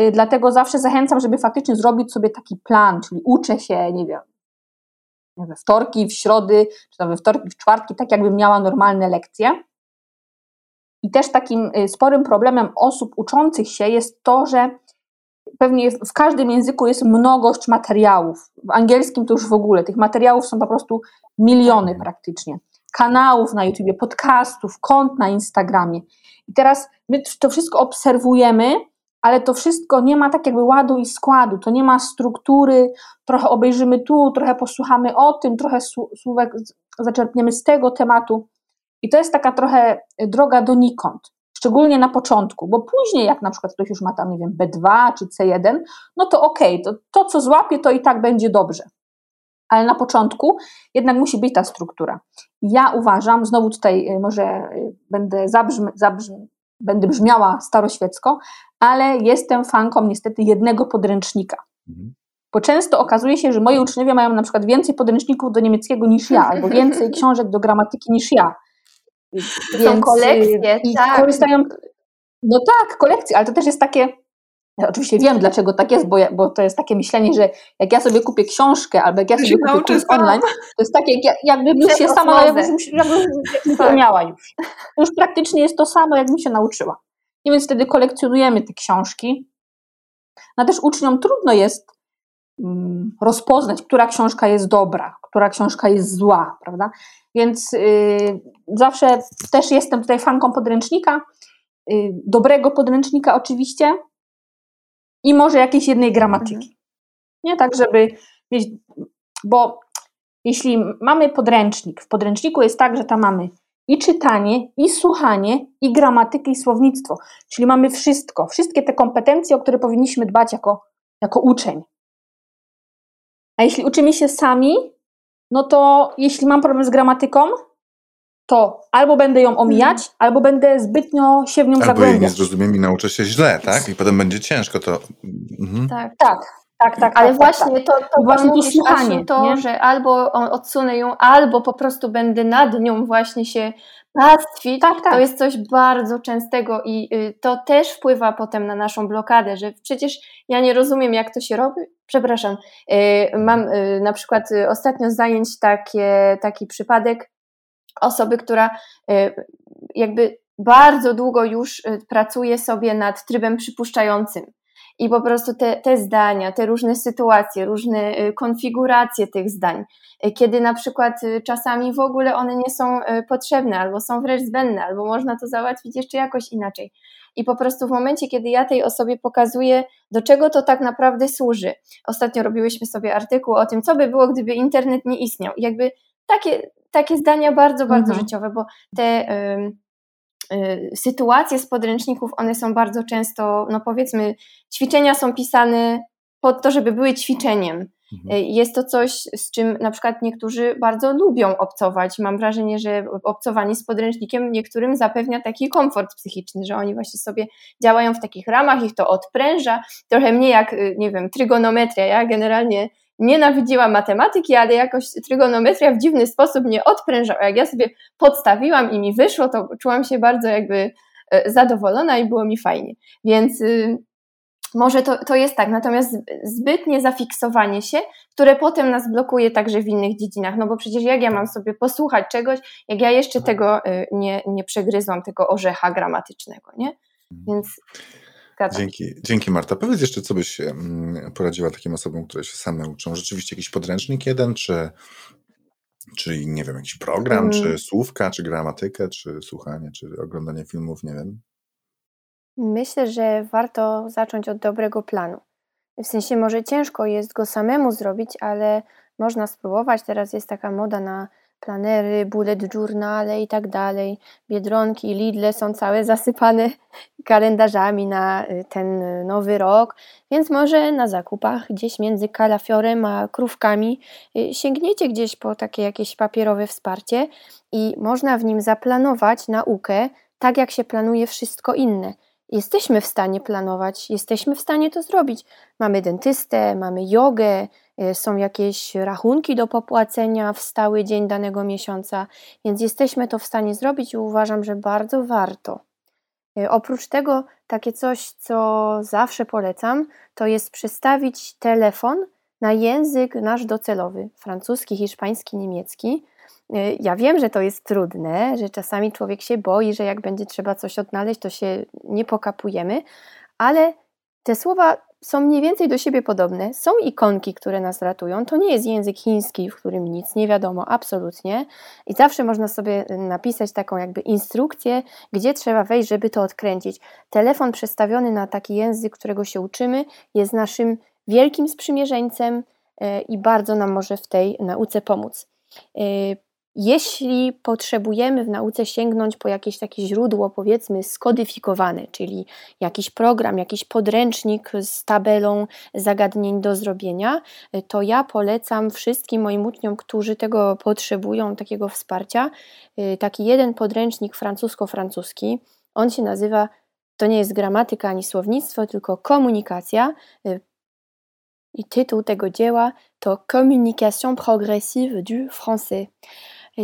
Y, dlatego zawsze zachęcam, żeby faktycznie zrobić sobie taki plan, czyli uczę się, nie wiem, we wtorki, w środy, czy tam we wtorki, w czwartki, tak jakbym miała normalne lekcje. I też takim y, sporym problemem osób uczących się jest to, że pewnie w każdym języku jest mnogość materiałów. W angielskim to już w ogóle. Tych materiałów są po prostu miliony praktycznie. Kanałów na YouTube, podcastów, kont na Instagramie. I teraz my to wszystko obserwujemy ale to wszystko nie ma tak jakby ładu i składu, to nie ma struktury, trochę obejrzymy tu, trochę posłuchamy o tym, trochę słówek zaczerpniemy z tego tematu. I to jest taka trochę droga donikąd, szczególnie na początku, bo później jak na przykład ktoś już ma tam, nie wiem, B2 czy C1, no to okej, okay, to, to co złapie, to i tak będzie dobrze. Ale na początku jednak musi być ta struktura. Ja uważam, znowu tutaj y, może y, będę zabrzm, zabrzm, będę brzmiała staroświecko, ale jestem fanką niestety jednego podręcznika. Mhm. Bo często okazuje się, że moi uczniowie mają na przykład więcej podręczników do niemieckiego niż ja, albo więcej książek do gramatyki niż ja. Więc, Są kolekcje, i tak. korzystają. No tak, kolekcje, ale to też jest takie. Ja oczywiście wiem, dlaczego tak jest, bo, ja, bo to jest takie myślenie, że jak ja sobie kupię książkę, albo jak ja sobie kupię kurs online, to jest takie, jak, jakbym już się sama, jakbym, jakbym, jakbym to miała już. To już praktycznie jest to samo, jakbym się nauczyła. I więc wtedy kolekcjonujemy te książki. No też uczniom trudno jest mm, rozpoznać, która książka jest dobra, która książka jest zła, prawda? Więc y, zawsze też jestem tutaj fanką podręcznika, y, dobrego podręcznika oczywiście i może jakiejś jednej gramatyki. Mhm. Nie tak, żeby mieć, bo jeśli mamy podręcznik, w podręczniku jest tak, że tam mamy i czytanie, i słuchanie, i gramatykę, i słownictwo. Czyli mamy wszystko, wszystkie te kompetencje, o które powinniśmy dbać jako, jako uczeń. A jeśli uczymy się sami, no to jeśli mam problem z gramatyką, to albo będę ją omijać, mhm. albo będę zbytnio się w nią albo zagłębiać. Albo jej nie zrozumiem i nauczę się źle, tak? I potem będzie ciężko to... Mhm. Tak, tak. Tak, tak, Ale tak, właśnie tak, to, to właśnie to słuchanie, to, nie? że albo odsunę ją, albo po prostu będę nad nią właśnie się pastwić, tak, tak. to jest coś bardzo częstego i y, to też wpływa potem na naszą blokadę, że przecież ja nie rozumiem, jak to się robi. Przepraszam, y, mam y, na przykład ostatnio zajęć takie, taki przypadek osoby, która jakby bardzo długo już pracuje sobie nad trybem przypuszczającym i po prostu te, te zdania, te różne sytuacje, różne y, konfiguracje tych zdań, y, kiedy na przykład y, czasami w ogóle one nie są potrzebne, albo są wręcz zbędne, albo można to załatwić jeszcze jakoś inaczej. I po prostu w momencie, kiedy ja tej osobie pokazuję, do czego to tak naprawdę służy. Ostatnio robiłyśmy sobie artykuł o tym, co by było, gdyby internet nie istniał. I jakby takie, takie zdania bardzo, bardzo mhm. życiowe, bo te. Y, sytuacje z podręczników, one są bardzo często, no powiedzmy, ćwiczenia są pisane pod to, żeby były ćwiczeniem. Mhm. Y, jest to coś, z czym na przykład niektórzy bardzo lubią obcować. Mam wrażenie, że obcowanie z podręcznikiem niektórym zapewnia taki komfort psychiczny, że oni właśnie sobie działają w takich ramach, ich to odpręża. Trochę mnie jak, y, nie wiem, trygonometria. Ja generalnie nienawidziłam matematyki, ale jakoś trygonometria w dziwny sposób mnie odprężała. Jak ja sobie podstawiłam i mi wyszło, to czułam się bardzo jakby e, zadowolona i było mi fajnie. Więc y, może to, to jest tak, natomiast zbytnie zafiksowanie się, które potem nas blokuje także w innych dziedzinach, no bo przecież jak ja mam sobie posłuchać czegoś, jak ja jeszcze tego y, nie, nie przegryzłam, tego orzecha gramatycznego, nie? Więc Dzięki, dzięki Marta. Powiedz jeszcze, co byś poradziła takim osobom, które się same uczą? Rzeczywiście jakiś podręcznik jeden, czy, czy nie wiem, jakiś program, czy mm. słówka, czy gramatykę, czy słuchanie, czy oglądanie filmów, nie wiem? Myślę, że warto zacząć od dobrego planu. W sensie może ciężko jest go samemu zrobić, ale można spróbować. Teraz jest taka moda na planery, bullet journale i tak dalej. Biedronki, Lidle są całe zasypane kalendarzami na y, ten nowy rok, więc może na zakupach gdzieś między kalafiorem a krówkami y, sięgniecie gdzieś po takie jakieś papierowe wsparcie i można w nim zaplanować naukę tak, jak się planuje wszystko inne. Jesteśmy w stanie planować, jesteśmy w stanie to zrobić. Mamy dentystę, mamy jogę, Y, są jakieś rachunki do popłacenia w stały dzień danego miesiąca, więc jesteśmy to w stanie zrobić i uważam, że bardzo warto. Y, oprócz tego, takie coś, co zawsze polecam, to jest przestawić telefon na język nasz docelowy francuski, hiszpański, niemiecki. Y, ja wiem, że to jest trudne, że czasami człowiek się boi, że jak będzie trzeba coś odnaleźć, to się nie pokapujemy, ale te słowa są mniej więcej do siebie podobne. Są ikonki, które nas ratują. To nie jest język chiński, w którym nic nie wiadomo absolutnie. I zawsze można sobie y, napisać taką jakby instrukcję, gdzie trzeba wejść, żeby to odkręcić. Telefon przestawiony na taki język, którego się uczymy, jest naszym wielkim sprzymierzeńcem y, i bardzo nam może w tej nauce pomóc. Jeśli potrzebujemy w nauce sięgnąć po jakieś takie źródło, powiedzmy, skodyfikowane, czyli jakiś program, jakiś podręcznik z tabelą zagadnień do zrobienia, to ja polecam wszystkim moim uczniom, którzy tego potrzebują, takiego wsparcia, y, taki jeden podręcznik francusko-francuski. On się nazywa, to nie jest gramatyka ani słownictwo, tylko komunikacja. Y, I tytuł tego dzieła to Communication progressive du français.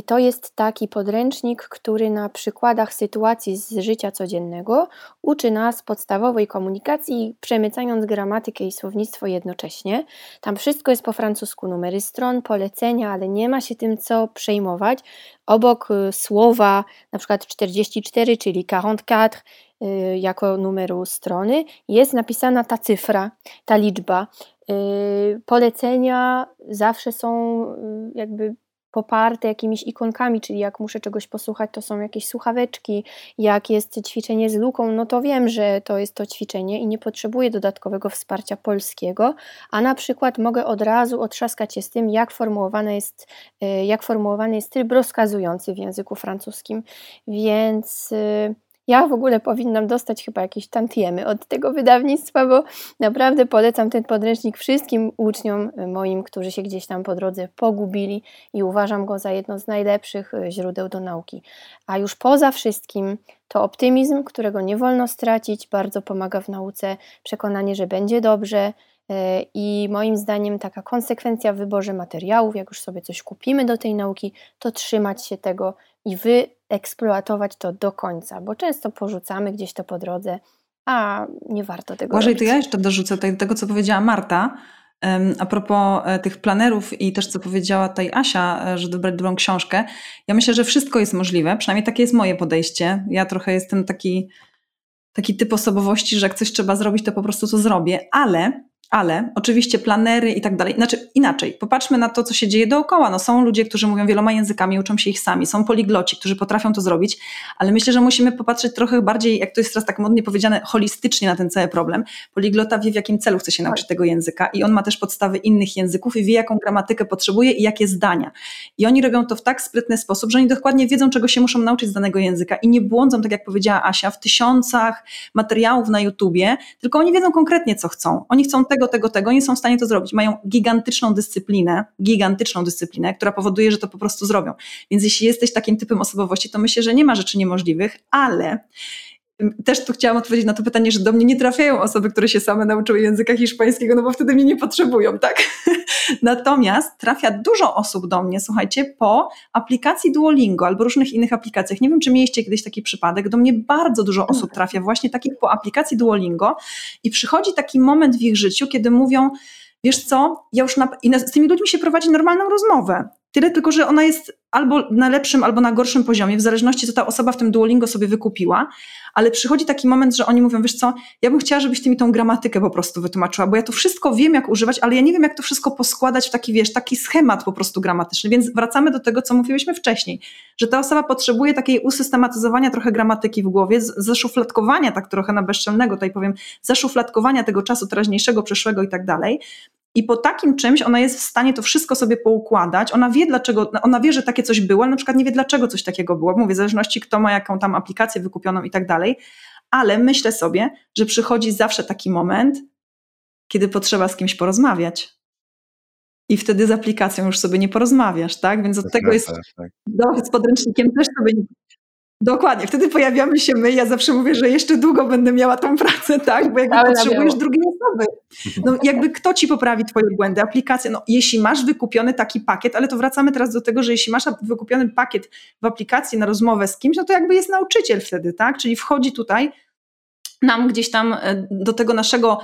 To jest taki podręcznik, który na przykładach sytuacji z życia codziennego uczy nas podstawowej komunikacji, przemycając gramatykę i słownictwo jednocześnie. Tam wszystko jest po francusku, numery stron, polecenia, ale nie ma się tym co przejmować. Obok y, słowa na przykład 44, czyli 44, y, jako numeru strony, jest napisana ta cyfra, ta liczba. polecenia zawsze są y, jakby poparte jakimiś ikonkami, czyli jak muszę czegoś posłuchać, to są jakieś słuchaweczki, jak jest ćwiczenie z luką, no to wiem, że to jest to ćwiczenie i nie potrzebuję dodatkowego wsparcia polskiego, a na przykład mogę od razu otrzaskać się z tym, jak formułowany jest, y, jak formułowany jest tryb rozkazujący w języku francuskim, więc y, ja w ogóle powinnam dostać chyba jakieś tantiemy od tego wydawnictwa, bo naprawdę polecam ten podręcznik wszystkim uczniom moim, którzy się gdzieś tam po drodze pogubili i uważam go za jedno z najlepszych e, źródeł do nauki. A już poza wszystkim to optymizm, którego nie wolno stracić, bardzo pomaga w nauce, przekonanie, że będzie dobrze, e, i moim zdaniem taka konsekwencja w wyborze materiałów, jak już sobie coś kupimy do tej nauki, to trzymać się tego i wyeksploatować to do końca, bo często porzucamy gdzieś to po drodze, a nie warto tego Może robić. to ja jeszcze dorzucę tego, co powiedziała Marta, a propos e, tych planerów i też co powiedziała tutaj Asia, e, że dobrać dobrą książkę. Ja myślę, że wszystko jest możliwe, przynajmniej takie jest moje podejście. Ja trochę jestem taki, taki typ osobowości, że jak coś trzeba zrobić, to po prostu to zrobię, ale ale oczywiście planery i tak dalej. Znaczy inaczej, popatrzmy na to, co się dzieje dookoła. No, są ludzie, którzy mówią wieloma językami, uczą się ich sami, są poligloci, którzy potrafią to zrobić, ale myślę, że musimy popatrzeć trochę bardziej, jak to jest teraz tak modnie powiedziane, holistycznie na ten cały problem. Poliglota wie, w jakim celu chce się nauczyć tego języka i on ma też podstawy innych języków i wie, jaką gramatykę potrzebuje i jakie zdania. I oni robią to w tak sprytny sposób, że oni dokładnie wiedzą, czego się muszą nauczyć z danego języka i nie błądzą, tak jak powiedziała Asia, w tysiącach materiałów na YouTubie, tylko oni wiedzą konkretnie, co chcą. Oni chcą tego, tego, tego, tego, nie są w stanie to zrobić. Mają gigantyczną dyscyplinę, gigantyczną dyscyplinę, która powoduje, że to po prostu zrobią. Więc jeśli jesteś takim typem osobowości, to myślę, że nie ma rzeczy niemożliwych, ale też tu chciałam odpowiedzieć na to pytanie, że do mnie nie trafiają osoby, które się same nauczyły języka hiszpańskiego, no bo wtedy mnie nie potrzebują, tak? Natomiast trafia dużo osób do mnie, słuchajcie, po aplikacji Duolingo albo różnych innych aplikacjach. Nie wiem, czy mieliście kiedyś taki przypadek. Do mnie bardzo dużo osób trafia właśnie takich po aplikacji Duolingo i przychodzi taki moment w ich życiu, kiedy mówią, wiesz co, ja już na, i z tymi ludźmi się prowadzi normalną rozmowę. Tyle tylko, że ona jest albo na lepszym, albo na gorszym poziomie, w zależności co ta osoba w tym Duolingo sobie wykupiła, ale przychodzi taki moment, że oni mówią, wiesz co, ja bym chciała, żebyś ty mi tą gramatykę po prostu wytłumaczyła, bo ja to wszystko wiem, jak używać, ale ja nie wiem, jak to wszystko poskładać w taki, wiesz, taki schemat po prostu gramatyczny, więc wracamy do tego, co mówiłyśmy wcześniej, że ta osoba potrzebuje takiej usystematyzowania trochę gramatyki w głowie, zaszufladkowania tak trochę na bezczelnego, tutaj powiem, zaszufladkowania tego czasu teraźniejszego, przyszłego i tak dalej, i po takim czymś ona jest w stanie to wszystko sobie poukładać. Ona wie, dlaczego, ona wie, że takie coś było, ale na przykład nie wie, dlaczego coś takiego było. Mówię, w zależności kto ma jaką tam aplikację wykupioną i tak dalej. Ale myślę sobie, że przychodzi zawsze taki moment, kiedy potrzeba z kimś porozmawiać. I wtedy z aplikacją już sobie nie porozmawiasz, tak? Więc od tak tego jest. Tak. No, z podręcznikiem też sobie nie, Dokładnie, wtedy pojawiamy się my. Ja zawsze mówię, że jeszcze długo będę miała tą pracę, tak? Bo jakby Ale potrzebujesz drugiej osoby. No jakby kto ci poprawi twoje błędy? Aplikacja, no jeśli masz wykupiony taki pakiet, ale to wracamy teraz do tego, że jeśli masz wykupiony pakiet w aplikacji na rozmowę z kimś, no to jakby jest nauczyciel wtedy, tak? Czyli wchodzi tutaj nam gdzieś tam e, do tego naszego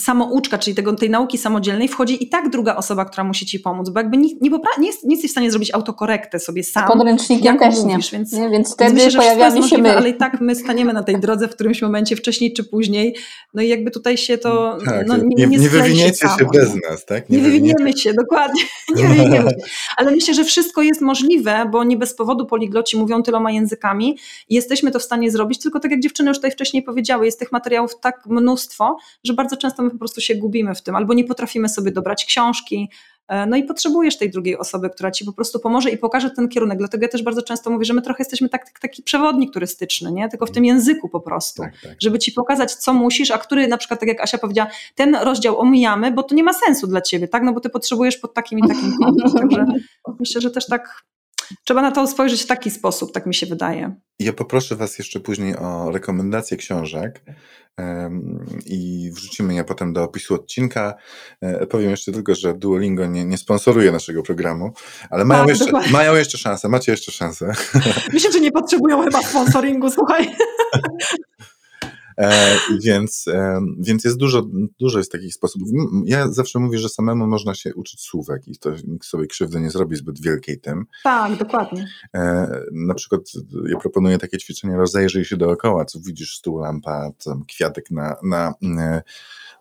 samouczka, czyli tego, tej nauki samodzielnej, wchodzi i tak druga osoba, która musi ci pomóc, bo jakby nie, nie, nie, jest, nie jesteś w stanie zrobić autokorektę sobie sam. Podręcznikiem też mówisz, nie. Więc, nie, więc wtedy więc myślę, pojawiamy się my. Ale i tak my staniemy na tej drodze w którymś momencie, wcześniej czy później, no i jakby tutaj się to tak, no, nie, nie, nie wywiniecie się, się bez nas, tak? Nie, nie wywiniemy się, dokładnie. Nie wywiniemy się. Ale myślę, że wszystko jest możliwe, bo nie bez powodu poligloci mówią tyloma językami i jesteśmy to w stanie zrobić, tylko tak jak dziewczyny już tutaj wcześniej powiedziały, jest tych materiałów tak mnóstwo, że bardzo często my po prostu się gubimy w tym, albo nie potrafimy sobie dobrać książki. E, no i potrzebujesz tej drugiej osoby, która ci po prostu pomoże i pokaże ten kierunek. Dlatego ja też bardzo często mówię, że my trochę jesteśmy tak, taki przewodnik turystyczny, nie? tylko w tym języku po prostu, tak, tak. żeby ci pokazać, co musisz, a który na przykład, tak jak Asia powiedziała, ten rozdział omijamy, bo to nie ma sensu dla ciebie, tak? No bo ty potrzebujesz pod takim i takim kątem. Także myślę, że też tak trzeba na to spojrzeć w taki sposób, tak mi się wydaje. Ja poproszę Was jeszcze później o rekomendacje książek i wrzucimy je potem do opisu odcinka. E, powiem jeszcze tylko, że Duolingo nie, nie sponsoruje naszego programu, ale mają, tak, jeszcze, mają jeszcze szansę, macie jeszcze szansę. Myślę, że nie potrzebują chyba sponsoringu, słuchaj. E, więc, e, więc jest dużo, dużo jest takich sposobów. Ja zawsze mówię, że samemu można się uczyć słówek i to nikt sobie krzywdy nie zrobi zbyt wielkiej tym. Tak, dokładnie. E, na przykład ja proponuję takie ćwiczenie, rozejrzyj się dookoła, co widzisz, stół, lampa, tam kwiatek na, na,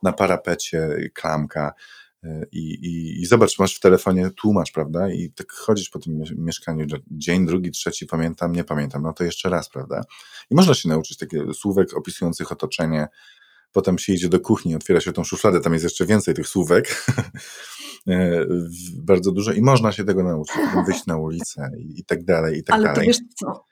na parapecie, klamka I, i, I zobacz, masz w telefonie tłumacz, prawda? I tak chodzisz po tym mieszkaniu dzień, drugi, trzeci, pamiętam, nie pamiętam, no to jeszcze raz, prawda? I można się nauczyć takich słówek opisujących otoczenie. Potem się idzie do kuchni, otwiera się tą szufladę, tam jest jeszcze więcej tych słówek, bardzo dużo i można się tego nauczyć, wyjść na ulicę i, i tak dalej, i tak Ale dalej. To wiesz co?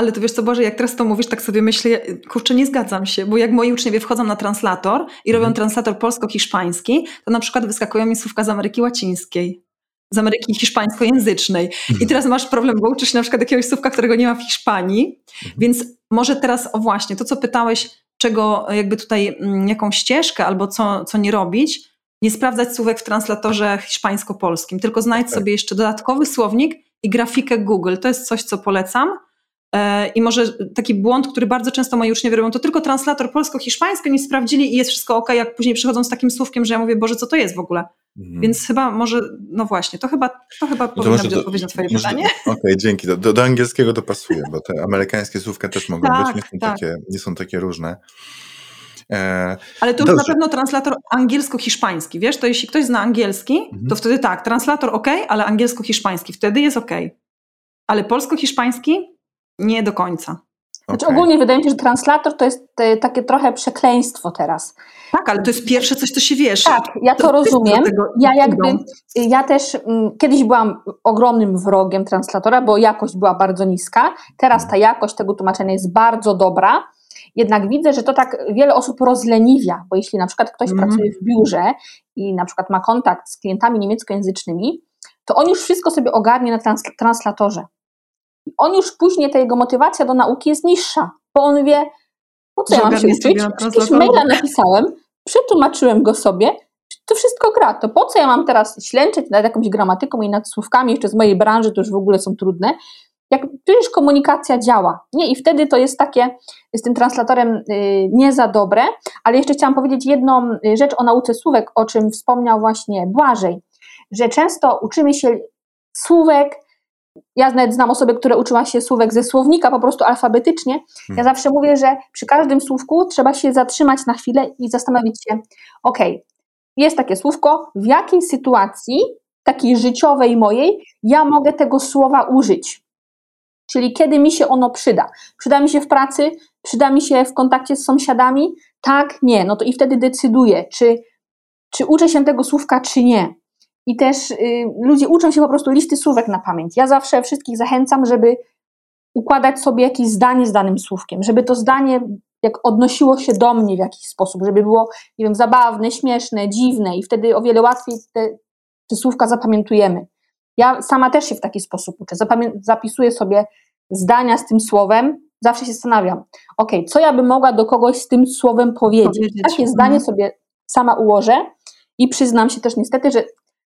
Ale to wiesz co, Boże, jak teraz to mówisz, tak sobie myślę, kurczę, nie zgadzam się, bo jak moi uczniowie wchodzą na translator i robią mhm. translator polsko-hiszpański, to na przykład wyskakują mi słówka z Ameryki Łacińskiej, z Ameryki hiszpańskojęzycznej. I mhm. teraz masz problem, bo uczysz się na przykład jakiegoś słówka, którego nie ma w Hiszpanii, mhm. więc może teraz, o właśnie, to co pytałeś, czego jakby tutaj, mm, jaką ścieżkę albo co, co nie robić, nie sprawdzać słówek w translatorze hiszpańsko-polskim, tylko znajdź tak. sobie jeszcze dodatkowy słownik i grafikę Google. To jest coś, co polecam I może taki błąd, który bardzo często moi uczniowie robią, to tylko translator polsko-hiszpański nie sprawdzili i jest wszystko ok, jak później przychodzą z takim słówkiem, że ja mówię, Boże, co to jest w ogóle? Mhm. Więc chyba może, no właśnie, to chyba, to chyba no powinna być odpowiedź na twoje pytanie. Okej, okay, dzięki. Do, do, do, angielskiego to pasuje, bo te amerykańskie słówka też mogą tak, być, nie są, tak. takie, nie są takie różne. E, ale to już na pewno translator angielsko-hiszpański, wiesz, to jeśli ktoś zna angielski, mhm. to wtedy tak, translator ok, ale angielsko-hiszpański, wtedy jest ok. Ale polsko-hiszpański nie do końca. Znaczy ogólnie wydaje mi się, że translator to jest e, takie trochę przekleństwo teraz. Tak, ale to jest pierwsze coś, co się wiesz. Tak, ja to, to rozumiem. Ja jakby, ja też m, mm, kiedyś byłam ogromnym wrogiem translatora, bo jakość była bardzo niska. Teraz ta jakość tego tłumaczenia jest bardzo dobra. Jednak widzę, że to tak wiele osób rozleniwia, bo jeśli na przykład ktoś mm. pracuje w biurze i na przykład ma kontakt z klientami niemieckojęzycznymi, to on już wszystko sobie ogarnie na trans translatorze on już później, ta jego motywacja do nauki jest niższa, bo on wie, po co ja mam się uczyć, jakieś maila napisałem, przetłumaczyłem go sobie, to wszystko gra, to po co ja mam teraz ślęczeć nad jakąś gramatyką i nad słówkami, jeszcze z mojej branży to już w ogóle są trudne, jak przecież komunikacja działa. Nie, i wtedy to jest takie z tym translatorem y, nie za dobre, ale jeszcze chciałam powiedzieć jedną y, rzecz o nauce słówek, o czym wspomniał właśnie Błażej, że często uczymy się słówek ja nawet znam osoby, które uczyła się słówek ze słownika po prostu alfabetycznie. Ja hmm. zawsze mówię, że przy każdym słówku trzeba się zatrzymać na chwilę i zastanowić się, ok, jest takie słówko, w jakiej sytuacji, takiej życiowej mojej, ja mogę tego słowa użyć. Czyli kiedy mi się ono przyda. Przyda mi się w pracy, przyda mi się w kontakcie z sąsiadami? Tak, nie. No to i wtedy decyduję, czy, czy uczę się tego słówka, czy nie. I też y, ludzie uczą się po prostu listy słówek na pamięć. Ja zawsze wszystkich zachęcam, żeby układać sobie jakieś zdanie z danym słówkiem, żeby to zdanie jak odnosiło się do mnie w jakiś sposób, żeby było, nie wiem, zabawne, śmieszne, dziwne i wtedy o wiele łatwiej te, te słówka zapamiętujemy. Ja sama też się w taki sposób uczę. Zapamię zapisuję sobie zdania z tym słowem, zawsze się zastanawiam, ok, co ja bym mogła do kogoś z tym słowem powiedzieć. Takie zdanie mhm. sobie sama ułożę i przyznam się też niestety, że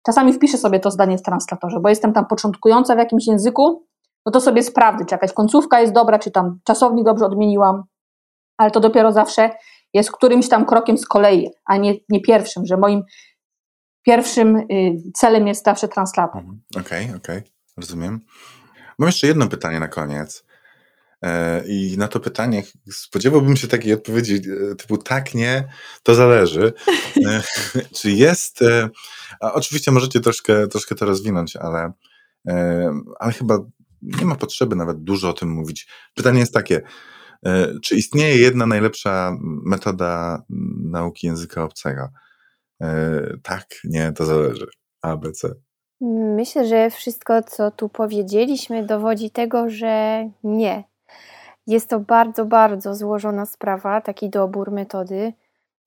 Czasami wpiszę sobie to zdanie w translatorze, bo jestem tam początkująca w jakimś języku, no to sobie sprawdzę, czy jakaś końcówka jest dobra, czy tam czasownik dobrze odmieniłam, ale to dopiero zawsze jest którymś tam krokiem z kolei, a nie, nie pierwszym, że moim pierwszym y, celem jest zawsze translator. Mhm. Okej, okay, okej, okay. rozumiem. Mam jeszcze jedno pytanie na koniec. E, I na to pytanie spodziewałbym się takiej odpowiedzi e, typu tak, nie, to zależy. E, czy jest, oczywiście możecie troszkę, troszkę to rozwinąć, ale, ale chyba nie ma potrzeby nawet dużo o tym mówić. Pytanie jest takie, czy istnieje jedna najlepsza metoda nauki języka obcego? Tak, nie, to zależy. A, B, C. Myślę, że wszystko, co tu powiedzieliśmy, dowodzi tego, że nie. Jest to bardzo, bardzo złożona sprawa, taki dobór metody,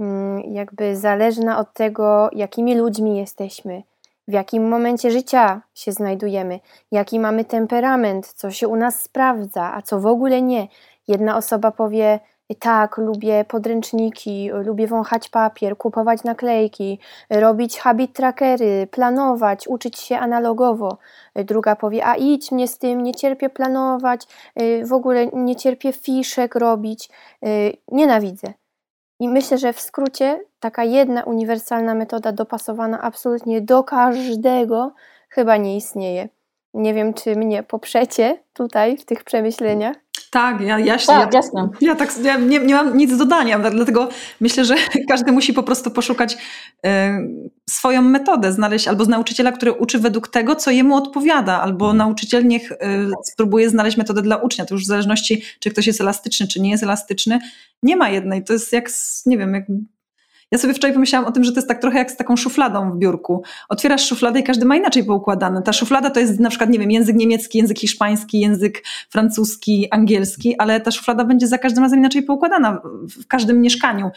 mm, jakby zależna od tego, jakimi ludźmi jesteśmy, w jakim momencie życia się znajdujemy, jaki mamy temperament, co się u nas sprawdza, a co w ogóle nie. Jedna osoba powie, tak, lubię podręczniki, lubię wąchać papier, kupować naklejki, robić habit trackery, planować, uczyć się analogowo. Druga powie, a idź mnie z tym, nie cierpię planować, y, w ogóle nie cierpię fiszek robić, y, nienawidzę. I myślę, że w skrócie taka jedna uniwersalna metoda dopasowana absolutnie do każdego chyba nie istnieje. Nie wiem, czy mnie poprzecie tutaj w tych przemyśleniach. Tak, ja, ja, tak, ja, jasne. ja, tak, ja nie, nie mam nic do dodania, dlatego myślę, że każdy musi po prostu poszukać y, swoją metodę, znaleźć albo nauczyciela, który uczy według tego, co jemu odpowiada, albo nauczyciel niech y, spróbuje znaleźć metodę dla ucznia. To już w zależności, czy ktoś jest elastyczny, czy nie jest elastyczny. Nie ma jednej. To jest jak, nie wiem, jak ja sobie wczoraj pomyślałam o tym, że to jest tak trochę jak z taką szufladą w biurku. Otwierasz szufladę i każdy ma inaczej poukładane. Ta szuflada to jest na przykład, nie wiem, język niemiecki, język hiszpański, język francuski, angielski, ale ta szuflada będzie za każdym razem inaczej poukładana w każdym mieszkaniu.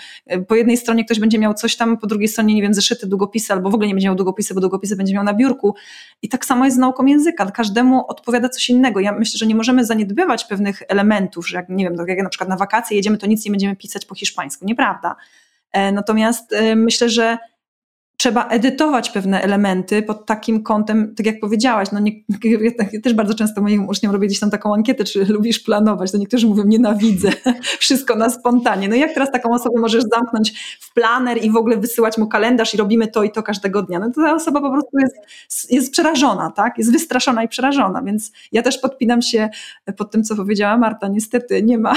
Po jednej stronie ktoś będzie miał coś tam, po drugiej stronie, nie wiem, zeszyty, długopisy, albo w ogóle nie będzie miał długopisy, bo długopisy będzie miał na biurku. I tak samo jest z nauką języka. Każdemu odpowiada coś innego. Ja myślę, że nie możemy zaniedbywać pewnych elementów, że jak, nie wiem, tak jak na przykład na wakacje jedziemy, to nic nie będziemy pisać po hiszpańsku. Nieprawda natomiast e, myślę, że trzeba edytować pewne elementy pod takim kątem, tak jak powiedziałaś, no nie, ja też bardzo często moim uczniom robię gdzieś tam taką ankietę, czy lubisz planować, to niektórzy mówią, nienawidzę, wszystko na spontanie. No jak teraz taką osobę możesz zamknąć w planer i w ogóle wysyłać mu kalendarz i robimy to i to każdego dnia? No to ta osoba po prostu jest, jest przerażona, tak? Jest wystraszona i przerażona, więc ja też podpinam się pod tym, co powiedziała Marta. Niestety nie ma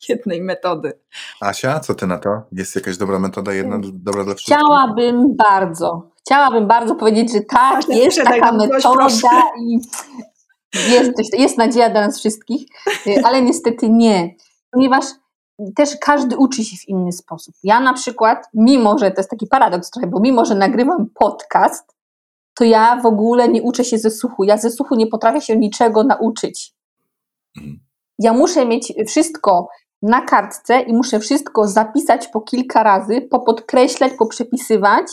jednej metody. Asia, co ty na to? Jest jakaś dobra metoda, jedna dobra dla wszystkich? Chciałabym bardzo, chciałabym bardzo powiedzieć, że tak, Asia, jest taka metoda i jest, jest nadzieja dla nas wszystkich, ale niestety nie, ponieważ też każdy uczy się w inny sposób. Ja na przykład, mimo że to jest taki paradoks trochę, bo mimo że nagrywam podcast, to ja w ogóle nie uczę się ze słuchu. Ja ze słuchu nie potrafię się niczego nauczyć. Mhm. Ja muszę mieć wszystko na kartce i muszę wszystko zapisać po kilka razy, popodkreślać, poprzepisywać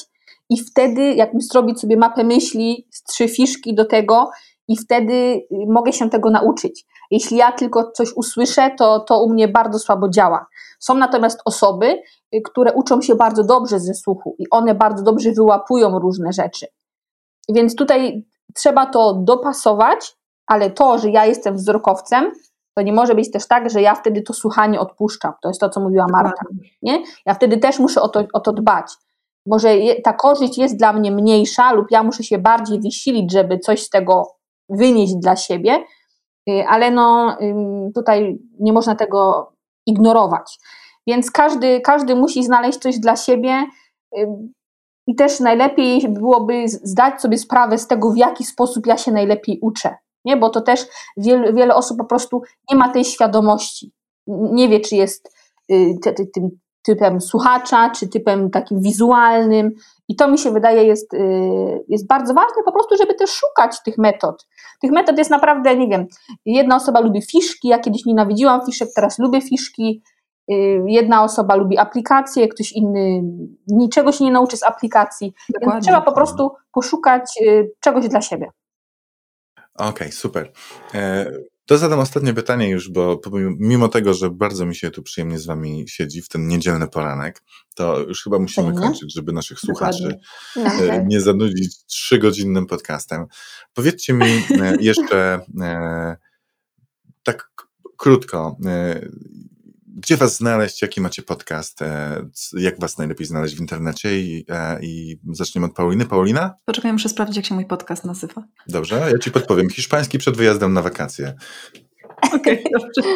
i wtedy jakbym zrobić sobie mapę myśli trzy fiszki do tego i wtedy y, mogę się tego nauczyć. Jeśli ja tylko coś usłyszę, to, to u mnie bardzo słabo działa. Są natomiast osoby, y, które uczą się bardzo dobrze ze słuchu i one bardzo dobrze wyłapują różne rzeczy. Więc tutaj trzeba to dopasować, ale to, że ja jestem wzrokowcem, to nie może być też tak, że ja wtedy to słuchanie odpuszczam. To jest to, co mówiła Marta. Nie? Ja wtedy też muszę o to, o to dbać. Może je, ta korzyść jest dla mnie mniejsza, lub ja muszę się bardziej wysilić, żeby coś z tego wynieść dla siebie, y, ale no, tutaj nie można tego ignorować. Więc każdy, każdy musi znaleźć coś dla siebie. I też najlepiej byłoby zdać sobie sprawę z tego, w jaki sposób ja się najlepiej uczę nie? bo to też wiele, wiele osób po prostu nie ma tej świadomości. Nie wie, czy jest y, tym typem słuchacza, czy typem takim wizualnym. I to mi się wydaje jest, y, jest bardzo ważne po prostu, żeby też szukać tych metod. Tych metod jest naprawdę, nie wiem, jedna osoba lubi fiszki, ja kiedyś nienawidziłam fiszek, teraz lubię fiszki, y, jedna osoba lubi aplikacje, ktoś inny niczego się nie nauczy z aplikacji. Więc trzeba po prostu poszukać czegoś dla siebie. Okej, okay, super. E, to zadam ostatnie pytanie już, bo mimo tego, że bardzo mi się tu przyjemnie z wami siedzi w ten niedzielny poranek, to już chyba musimy kończyć, żeby naszych słuchaczy e, nie zanudzić trzygodzinnym podcastem. Powiedzcie mi e, jeszcze tak krótko, gdzie was znaleźć, jaki macie podcast, e, jak was najlepiej znaleźć w internecie i, e, i zaczniemy od Pauliny. Paulina? Poczekaj, muszę sprawdzić, jak się mój podcast nazywa. Dobrze, ja ci podpowiem. Hiszpański przed wyjazdem na wakacje. Okej, okay, dobrze.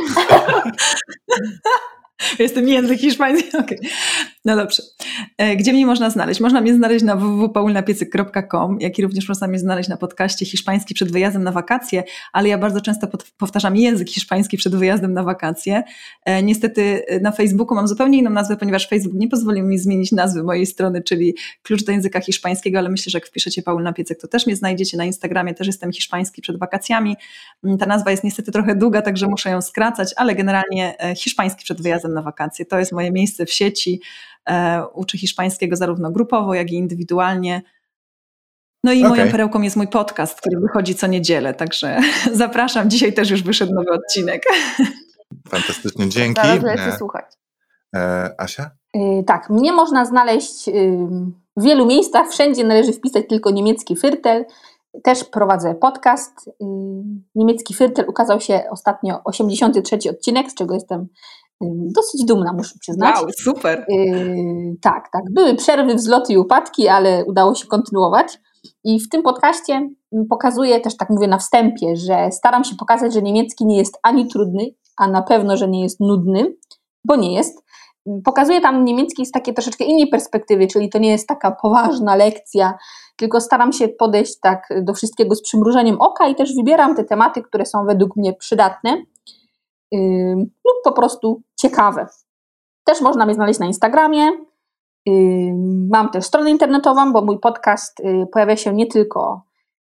Jestem język hiszpański. Okay. No dobrze. E, gdzie mnie można znaleźć? Można mnie znaleźć na www.paulnapiecyk.com, jak i również można mnie znaleźć na podcaście hiszpański przed wyjazdem na wakacje, ale ja bardzo często powtarzam język hiszpański przed wyjazdem na wakacje. E, niestety e, na Facebooku mam zupełnie inną nazwę, ponieważ Facebook nie pozwolił mi zmienić nazwy mojej strony, czyli klucz do języka hiszpańskiego, ale myślę, że jak wpiszecie Paulina Piecyk, to też mnie znajdziecie. Na Instagramie też jestem hiszpański przed wakacjami. Mm, ta nazwa jest niestety trochę długa, także muszę ją skracać, ale generalnie hiszpański przed wyjazdem na wakacje. To jest moje miejsce w sieci. E, uczy hiszpańskiego zarówno grupowo, jak i indywidualnie. No i okay. moją perełką jest mój podcast, który wychodzi co niedzielę, także zapraszam. Dzisiaj też już wyszedł nowy odcinek. Fantastycznie, dzięki. Zaraz e, słuchać. E, Asia? Yy, tak, mnie można znaleźć yy, w wielu miejscach, wszędzie należy wpisać tylko niemiecki Fyrtel. Też prowadzę podcast. Yy, niemiecki Fyrtel ukazał się ostatnio 83 odcinek, z czego jestem dosyć dumna, muszę przyznać. Wow, super. Yy, tak, tak. Były przerwy, wzloty i upadki, ale udało się kontynuować. I w tym podcaście pokazuję też, tak mówię na wstępie, że staram się pokazać, że niemiecki nie jest ani trudny, a na pewno, że nie jest nudny, bo nie jest. Pokazuję tam niemiecki z takiej troszeczkę innej perspektywy, czyli to nie jest taka poważna lekcja, tylko staram się podejść tak do wszystkiego z przymrużeniem oka i też wybieram te tematy, które są według mnie przydatne yy, lub po prostu ciekawe. Też można mnie znaleźć na Instagramie. Mam też stronę internetową, bo mój podcast yy, pojawia się nie tylko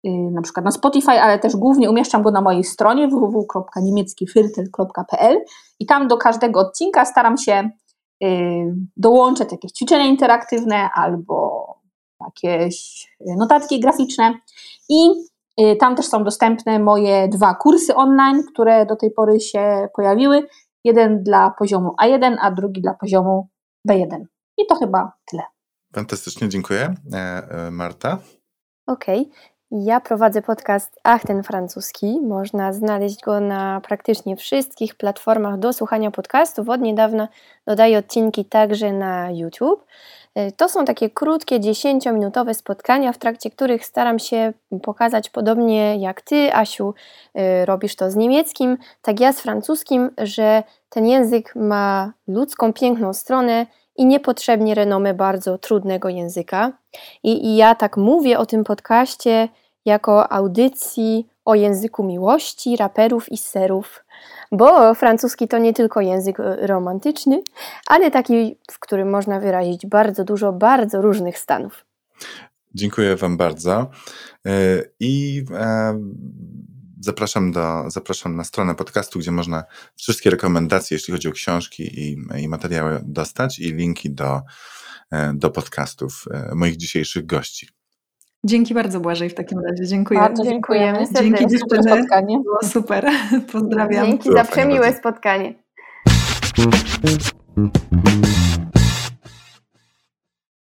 yy, na przykład na Spotify, ale też głównie umieszczam go na mojej stronie www.niemieckifirtel.pl i tam do każdego odcinka staram się dołączać jakieś ćwiczenia interaktywne albo jakieś notatki graficzne i tam też są dostępne moje dwa kursy online, które do tej pory się pojawiły. Jeden dla poziomu A1, a drugi dla poziomu B1. I to chyba tyle. Fantastycznie, dziękuję. E, e, Marta? Okej. Okay. Ja prowadzę podcast Ach, ten francuski. Można znaleźć go na praktycznie wszystkich platformach do słuchania podcastów. Od niedawna dodaję odcinki także na YouTube. E, to są takie krótkie, 10-minutowe spotkania, w trakcie których staram się pokazać podobnie jak ty, Asiu, e, robisz to z niemieckim, tak ja z francuskim, że ten język ma ludzką, piękną stronę i niepotrzebnie renomę bardzo trudnego języka. I, I ja tak mówię o tym podcaście jako audycji o języku miłości, raperów i serów, bo francuski to nie tylko język e, romantyczny, ale taki, w którym można wyrazić bardzo dużo bardzo różnych stanów. Dziękuję Wam bardzo. E, I e, zapraszam, do, zapraszam na stronę podcastu, gdzie można wszystkie rekomendacje, jeśli chodzi o książki i, i materiały dostać, i linki do, do podcastów moich dzisiejszych gości. Dzięki bardzo Błażej w takim razie. Dziękuję. Bardzo dziękujemy. Dzięki dziewczyny. spotkanie. Było super. Pozdrawiam. Dzięki za przemiłe spotkanie.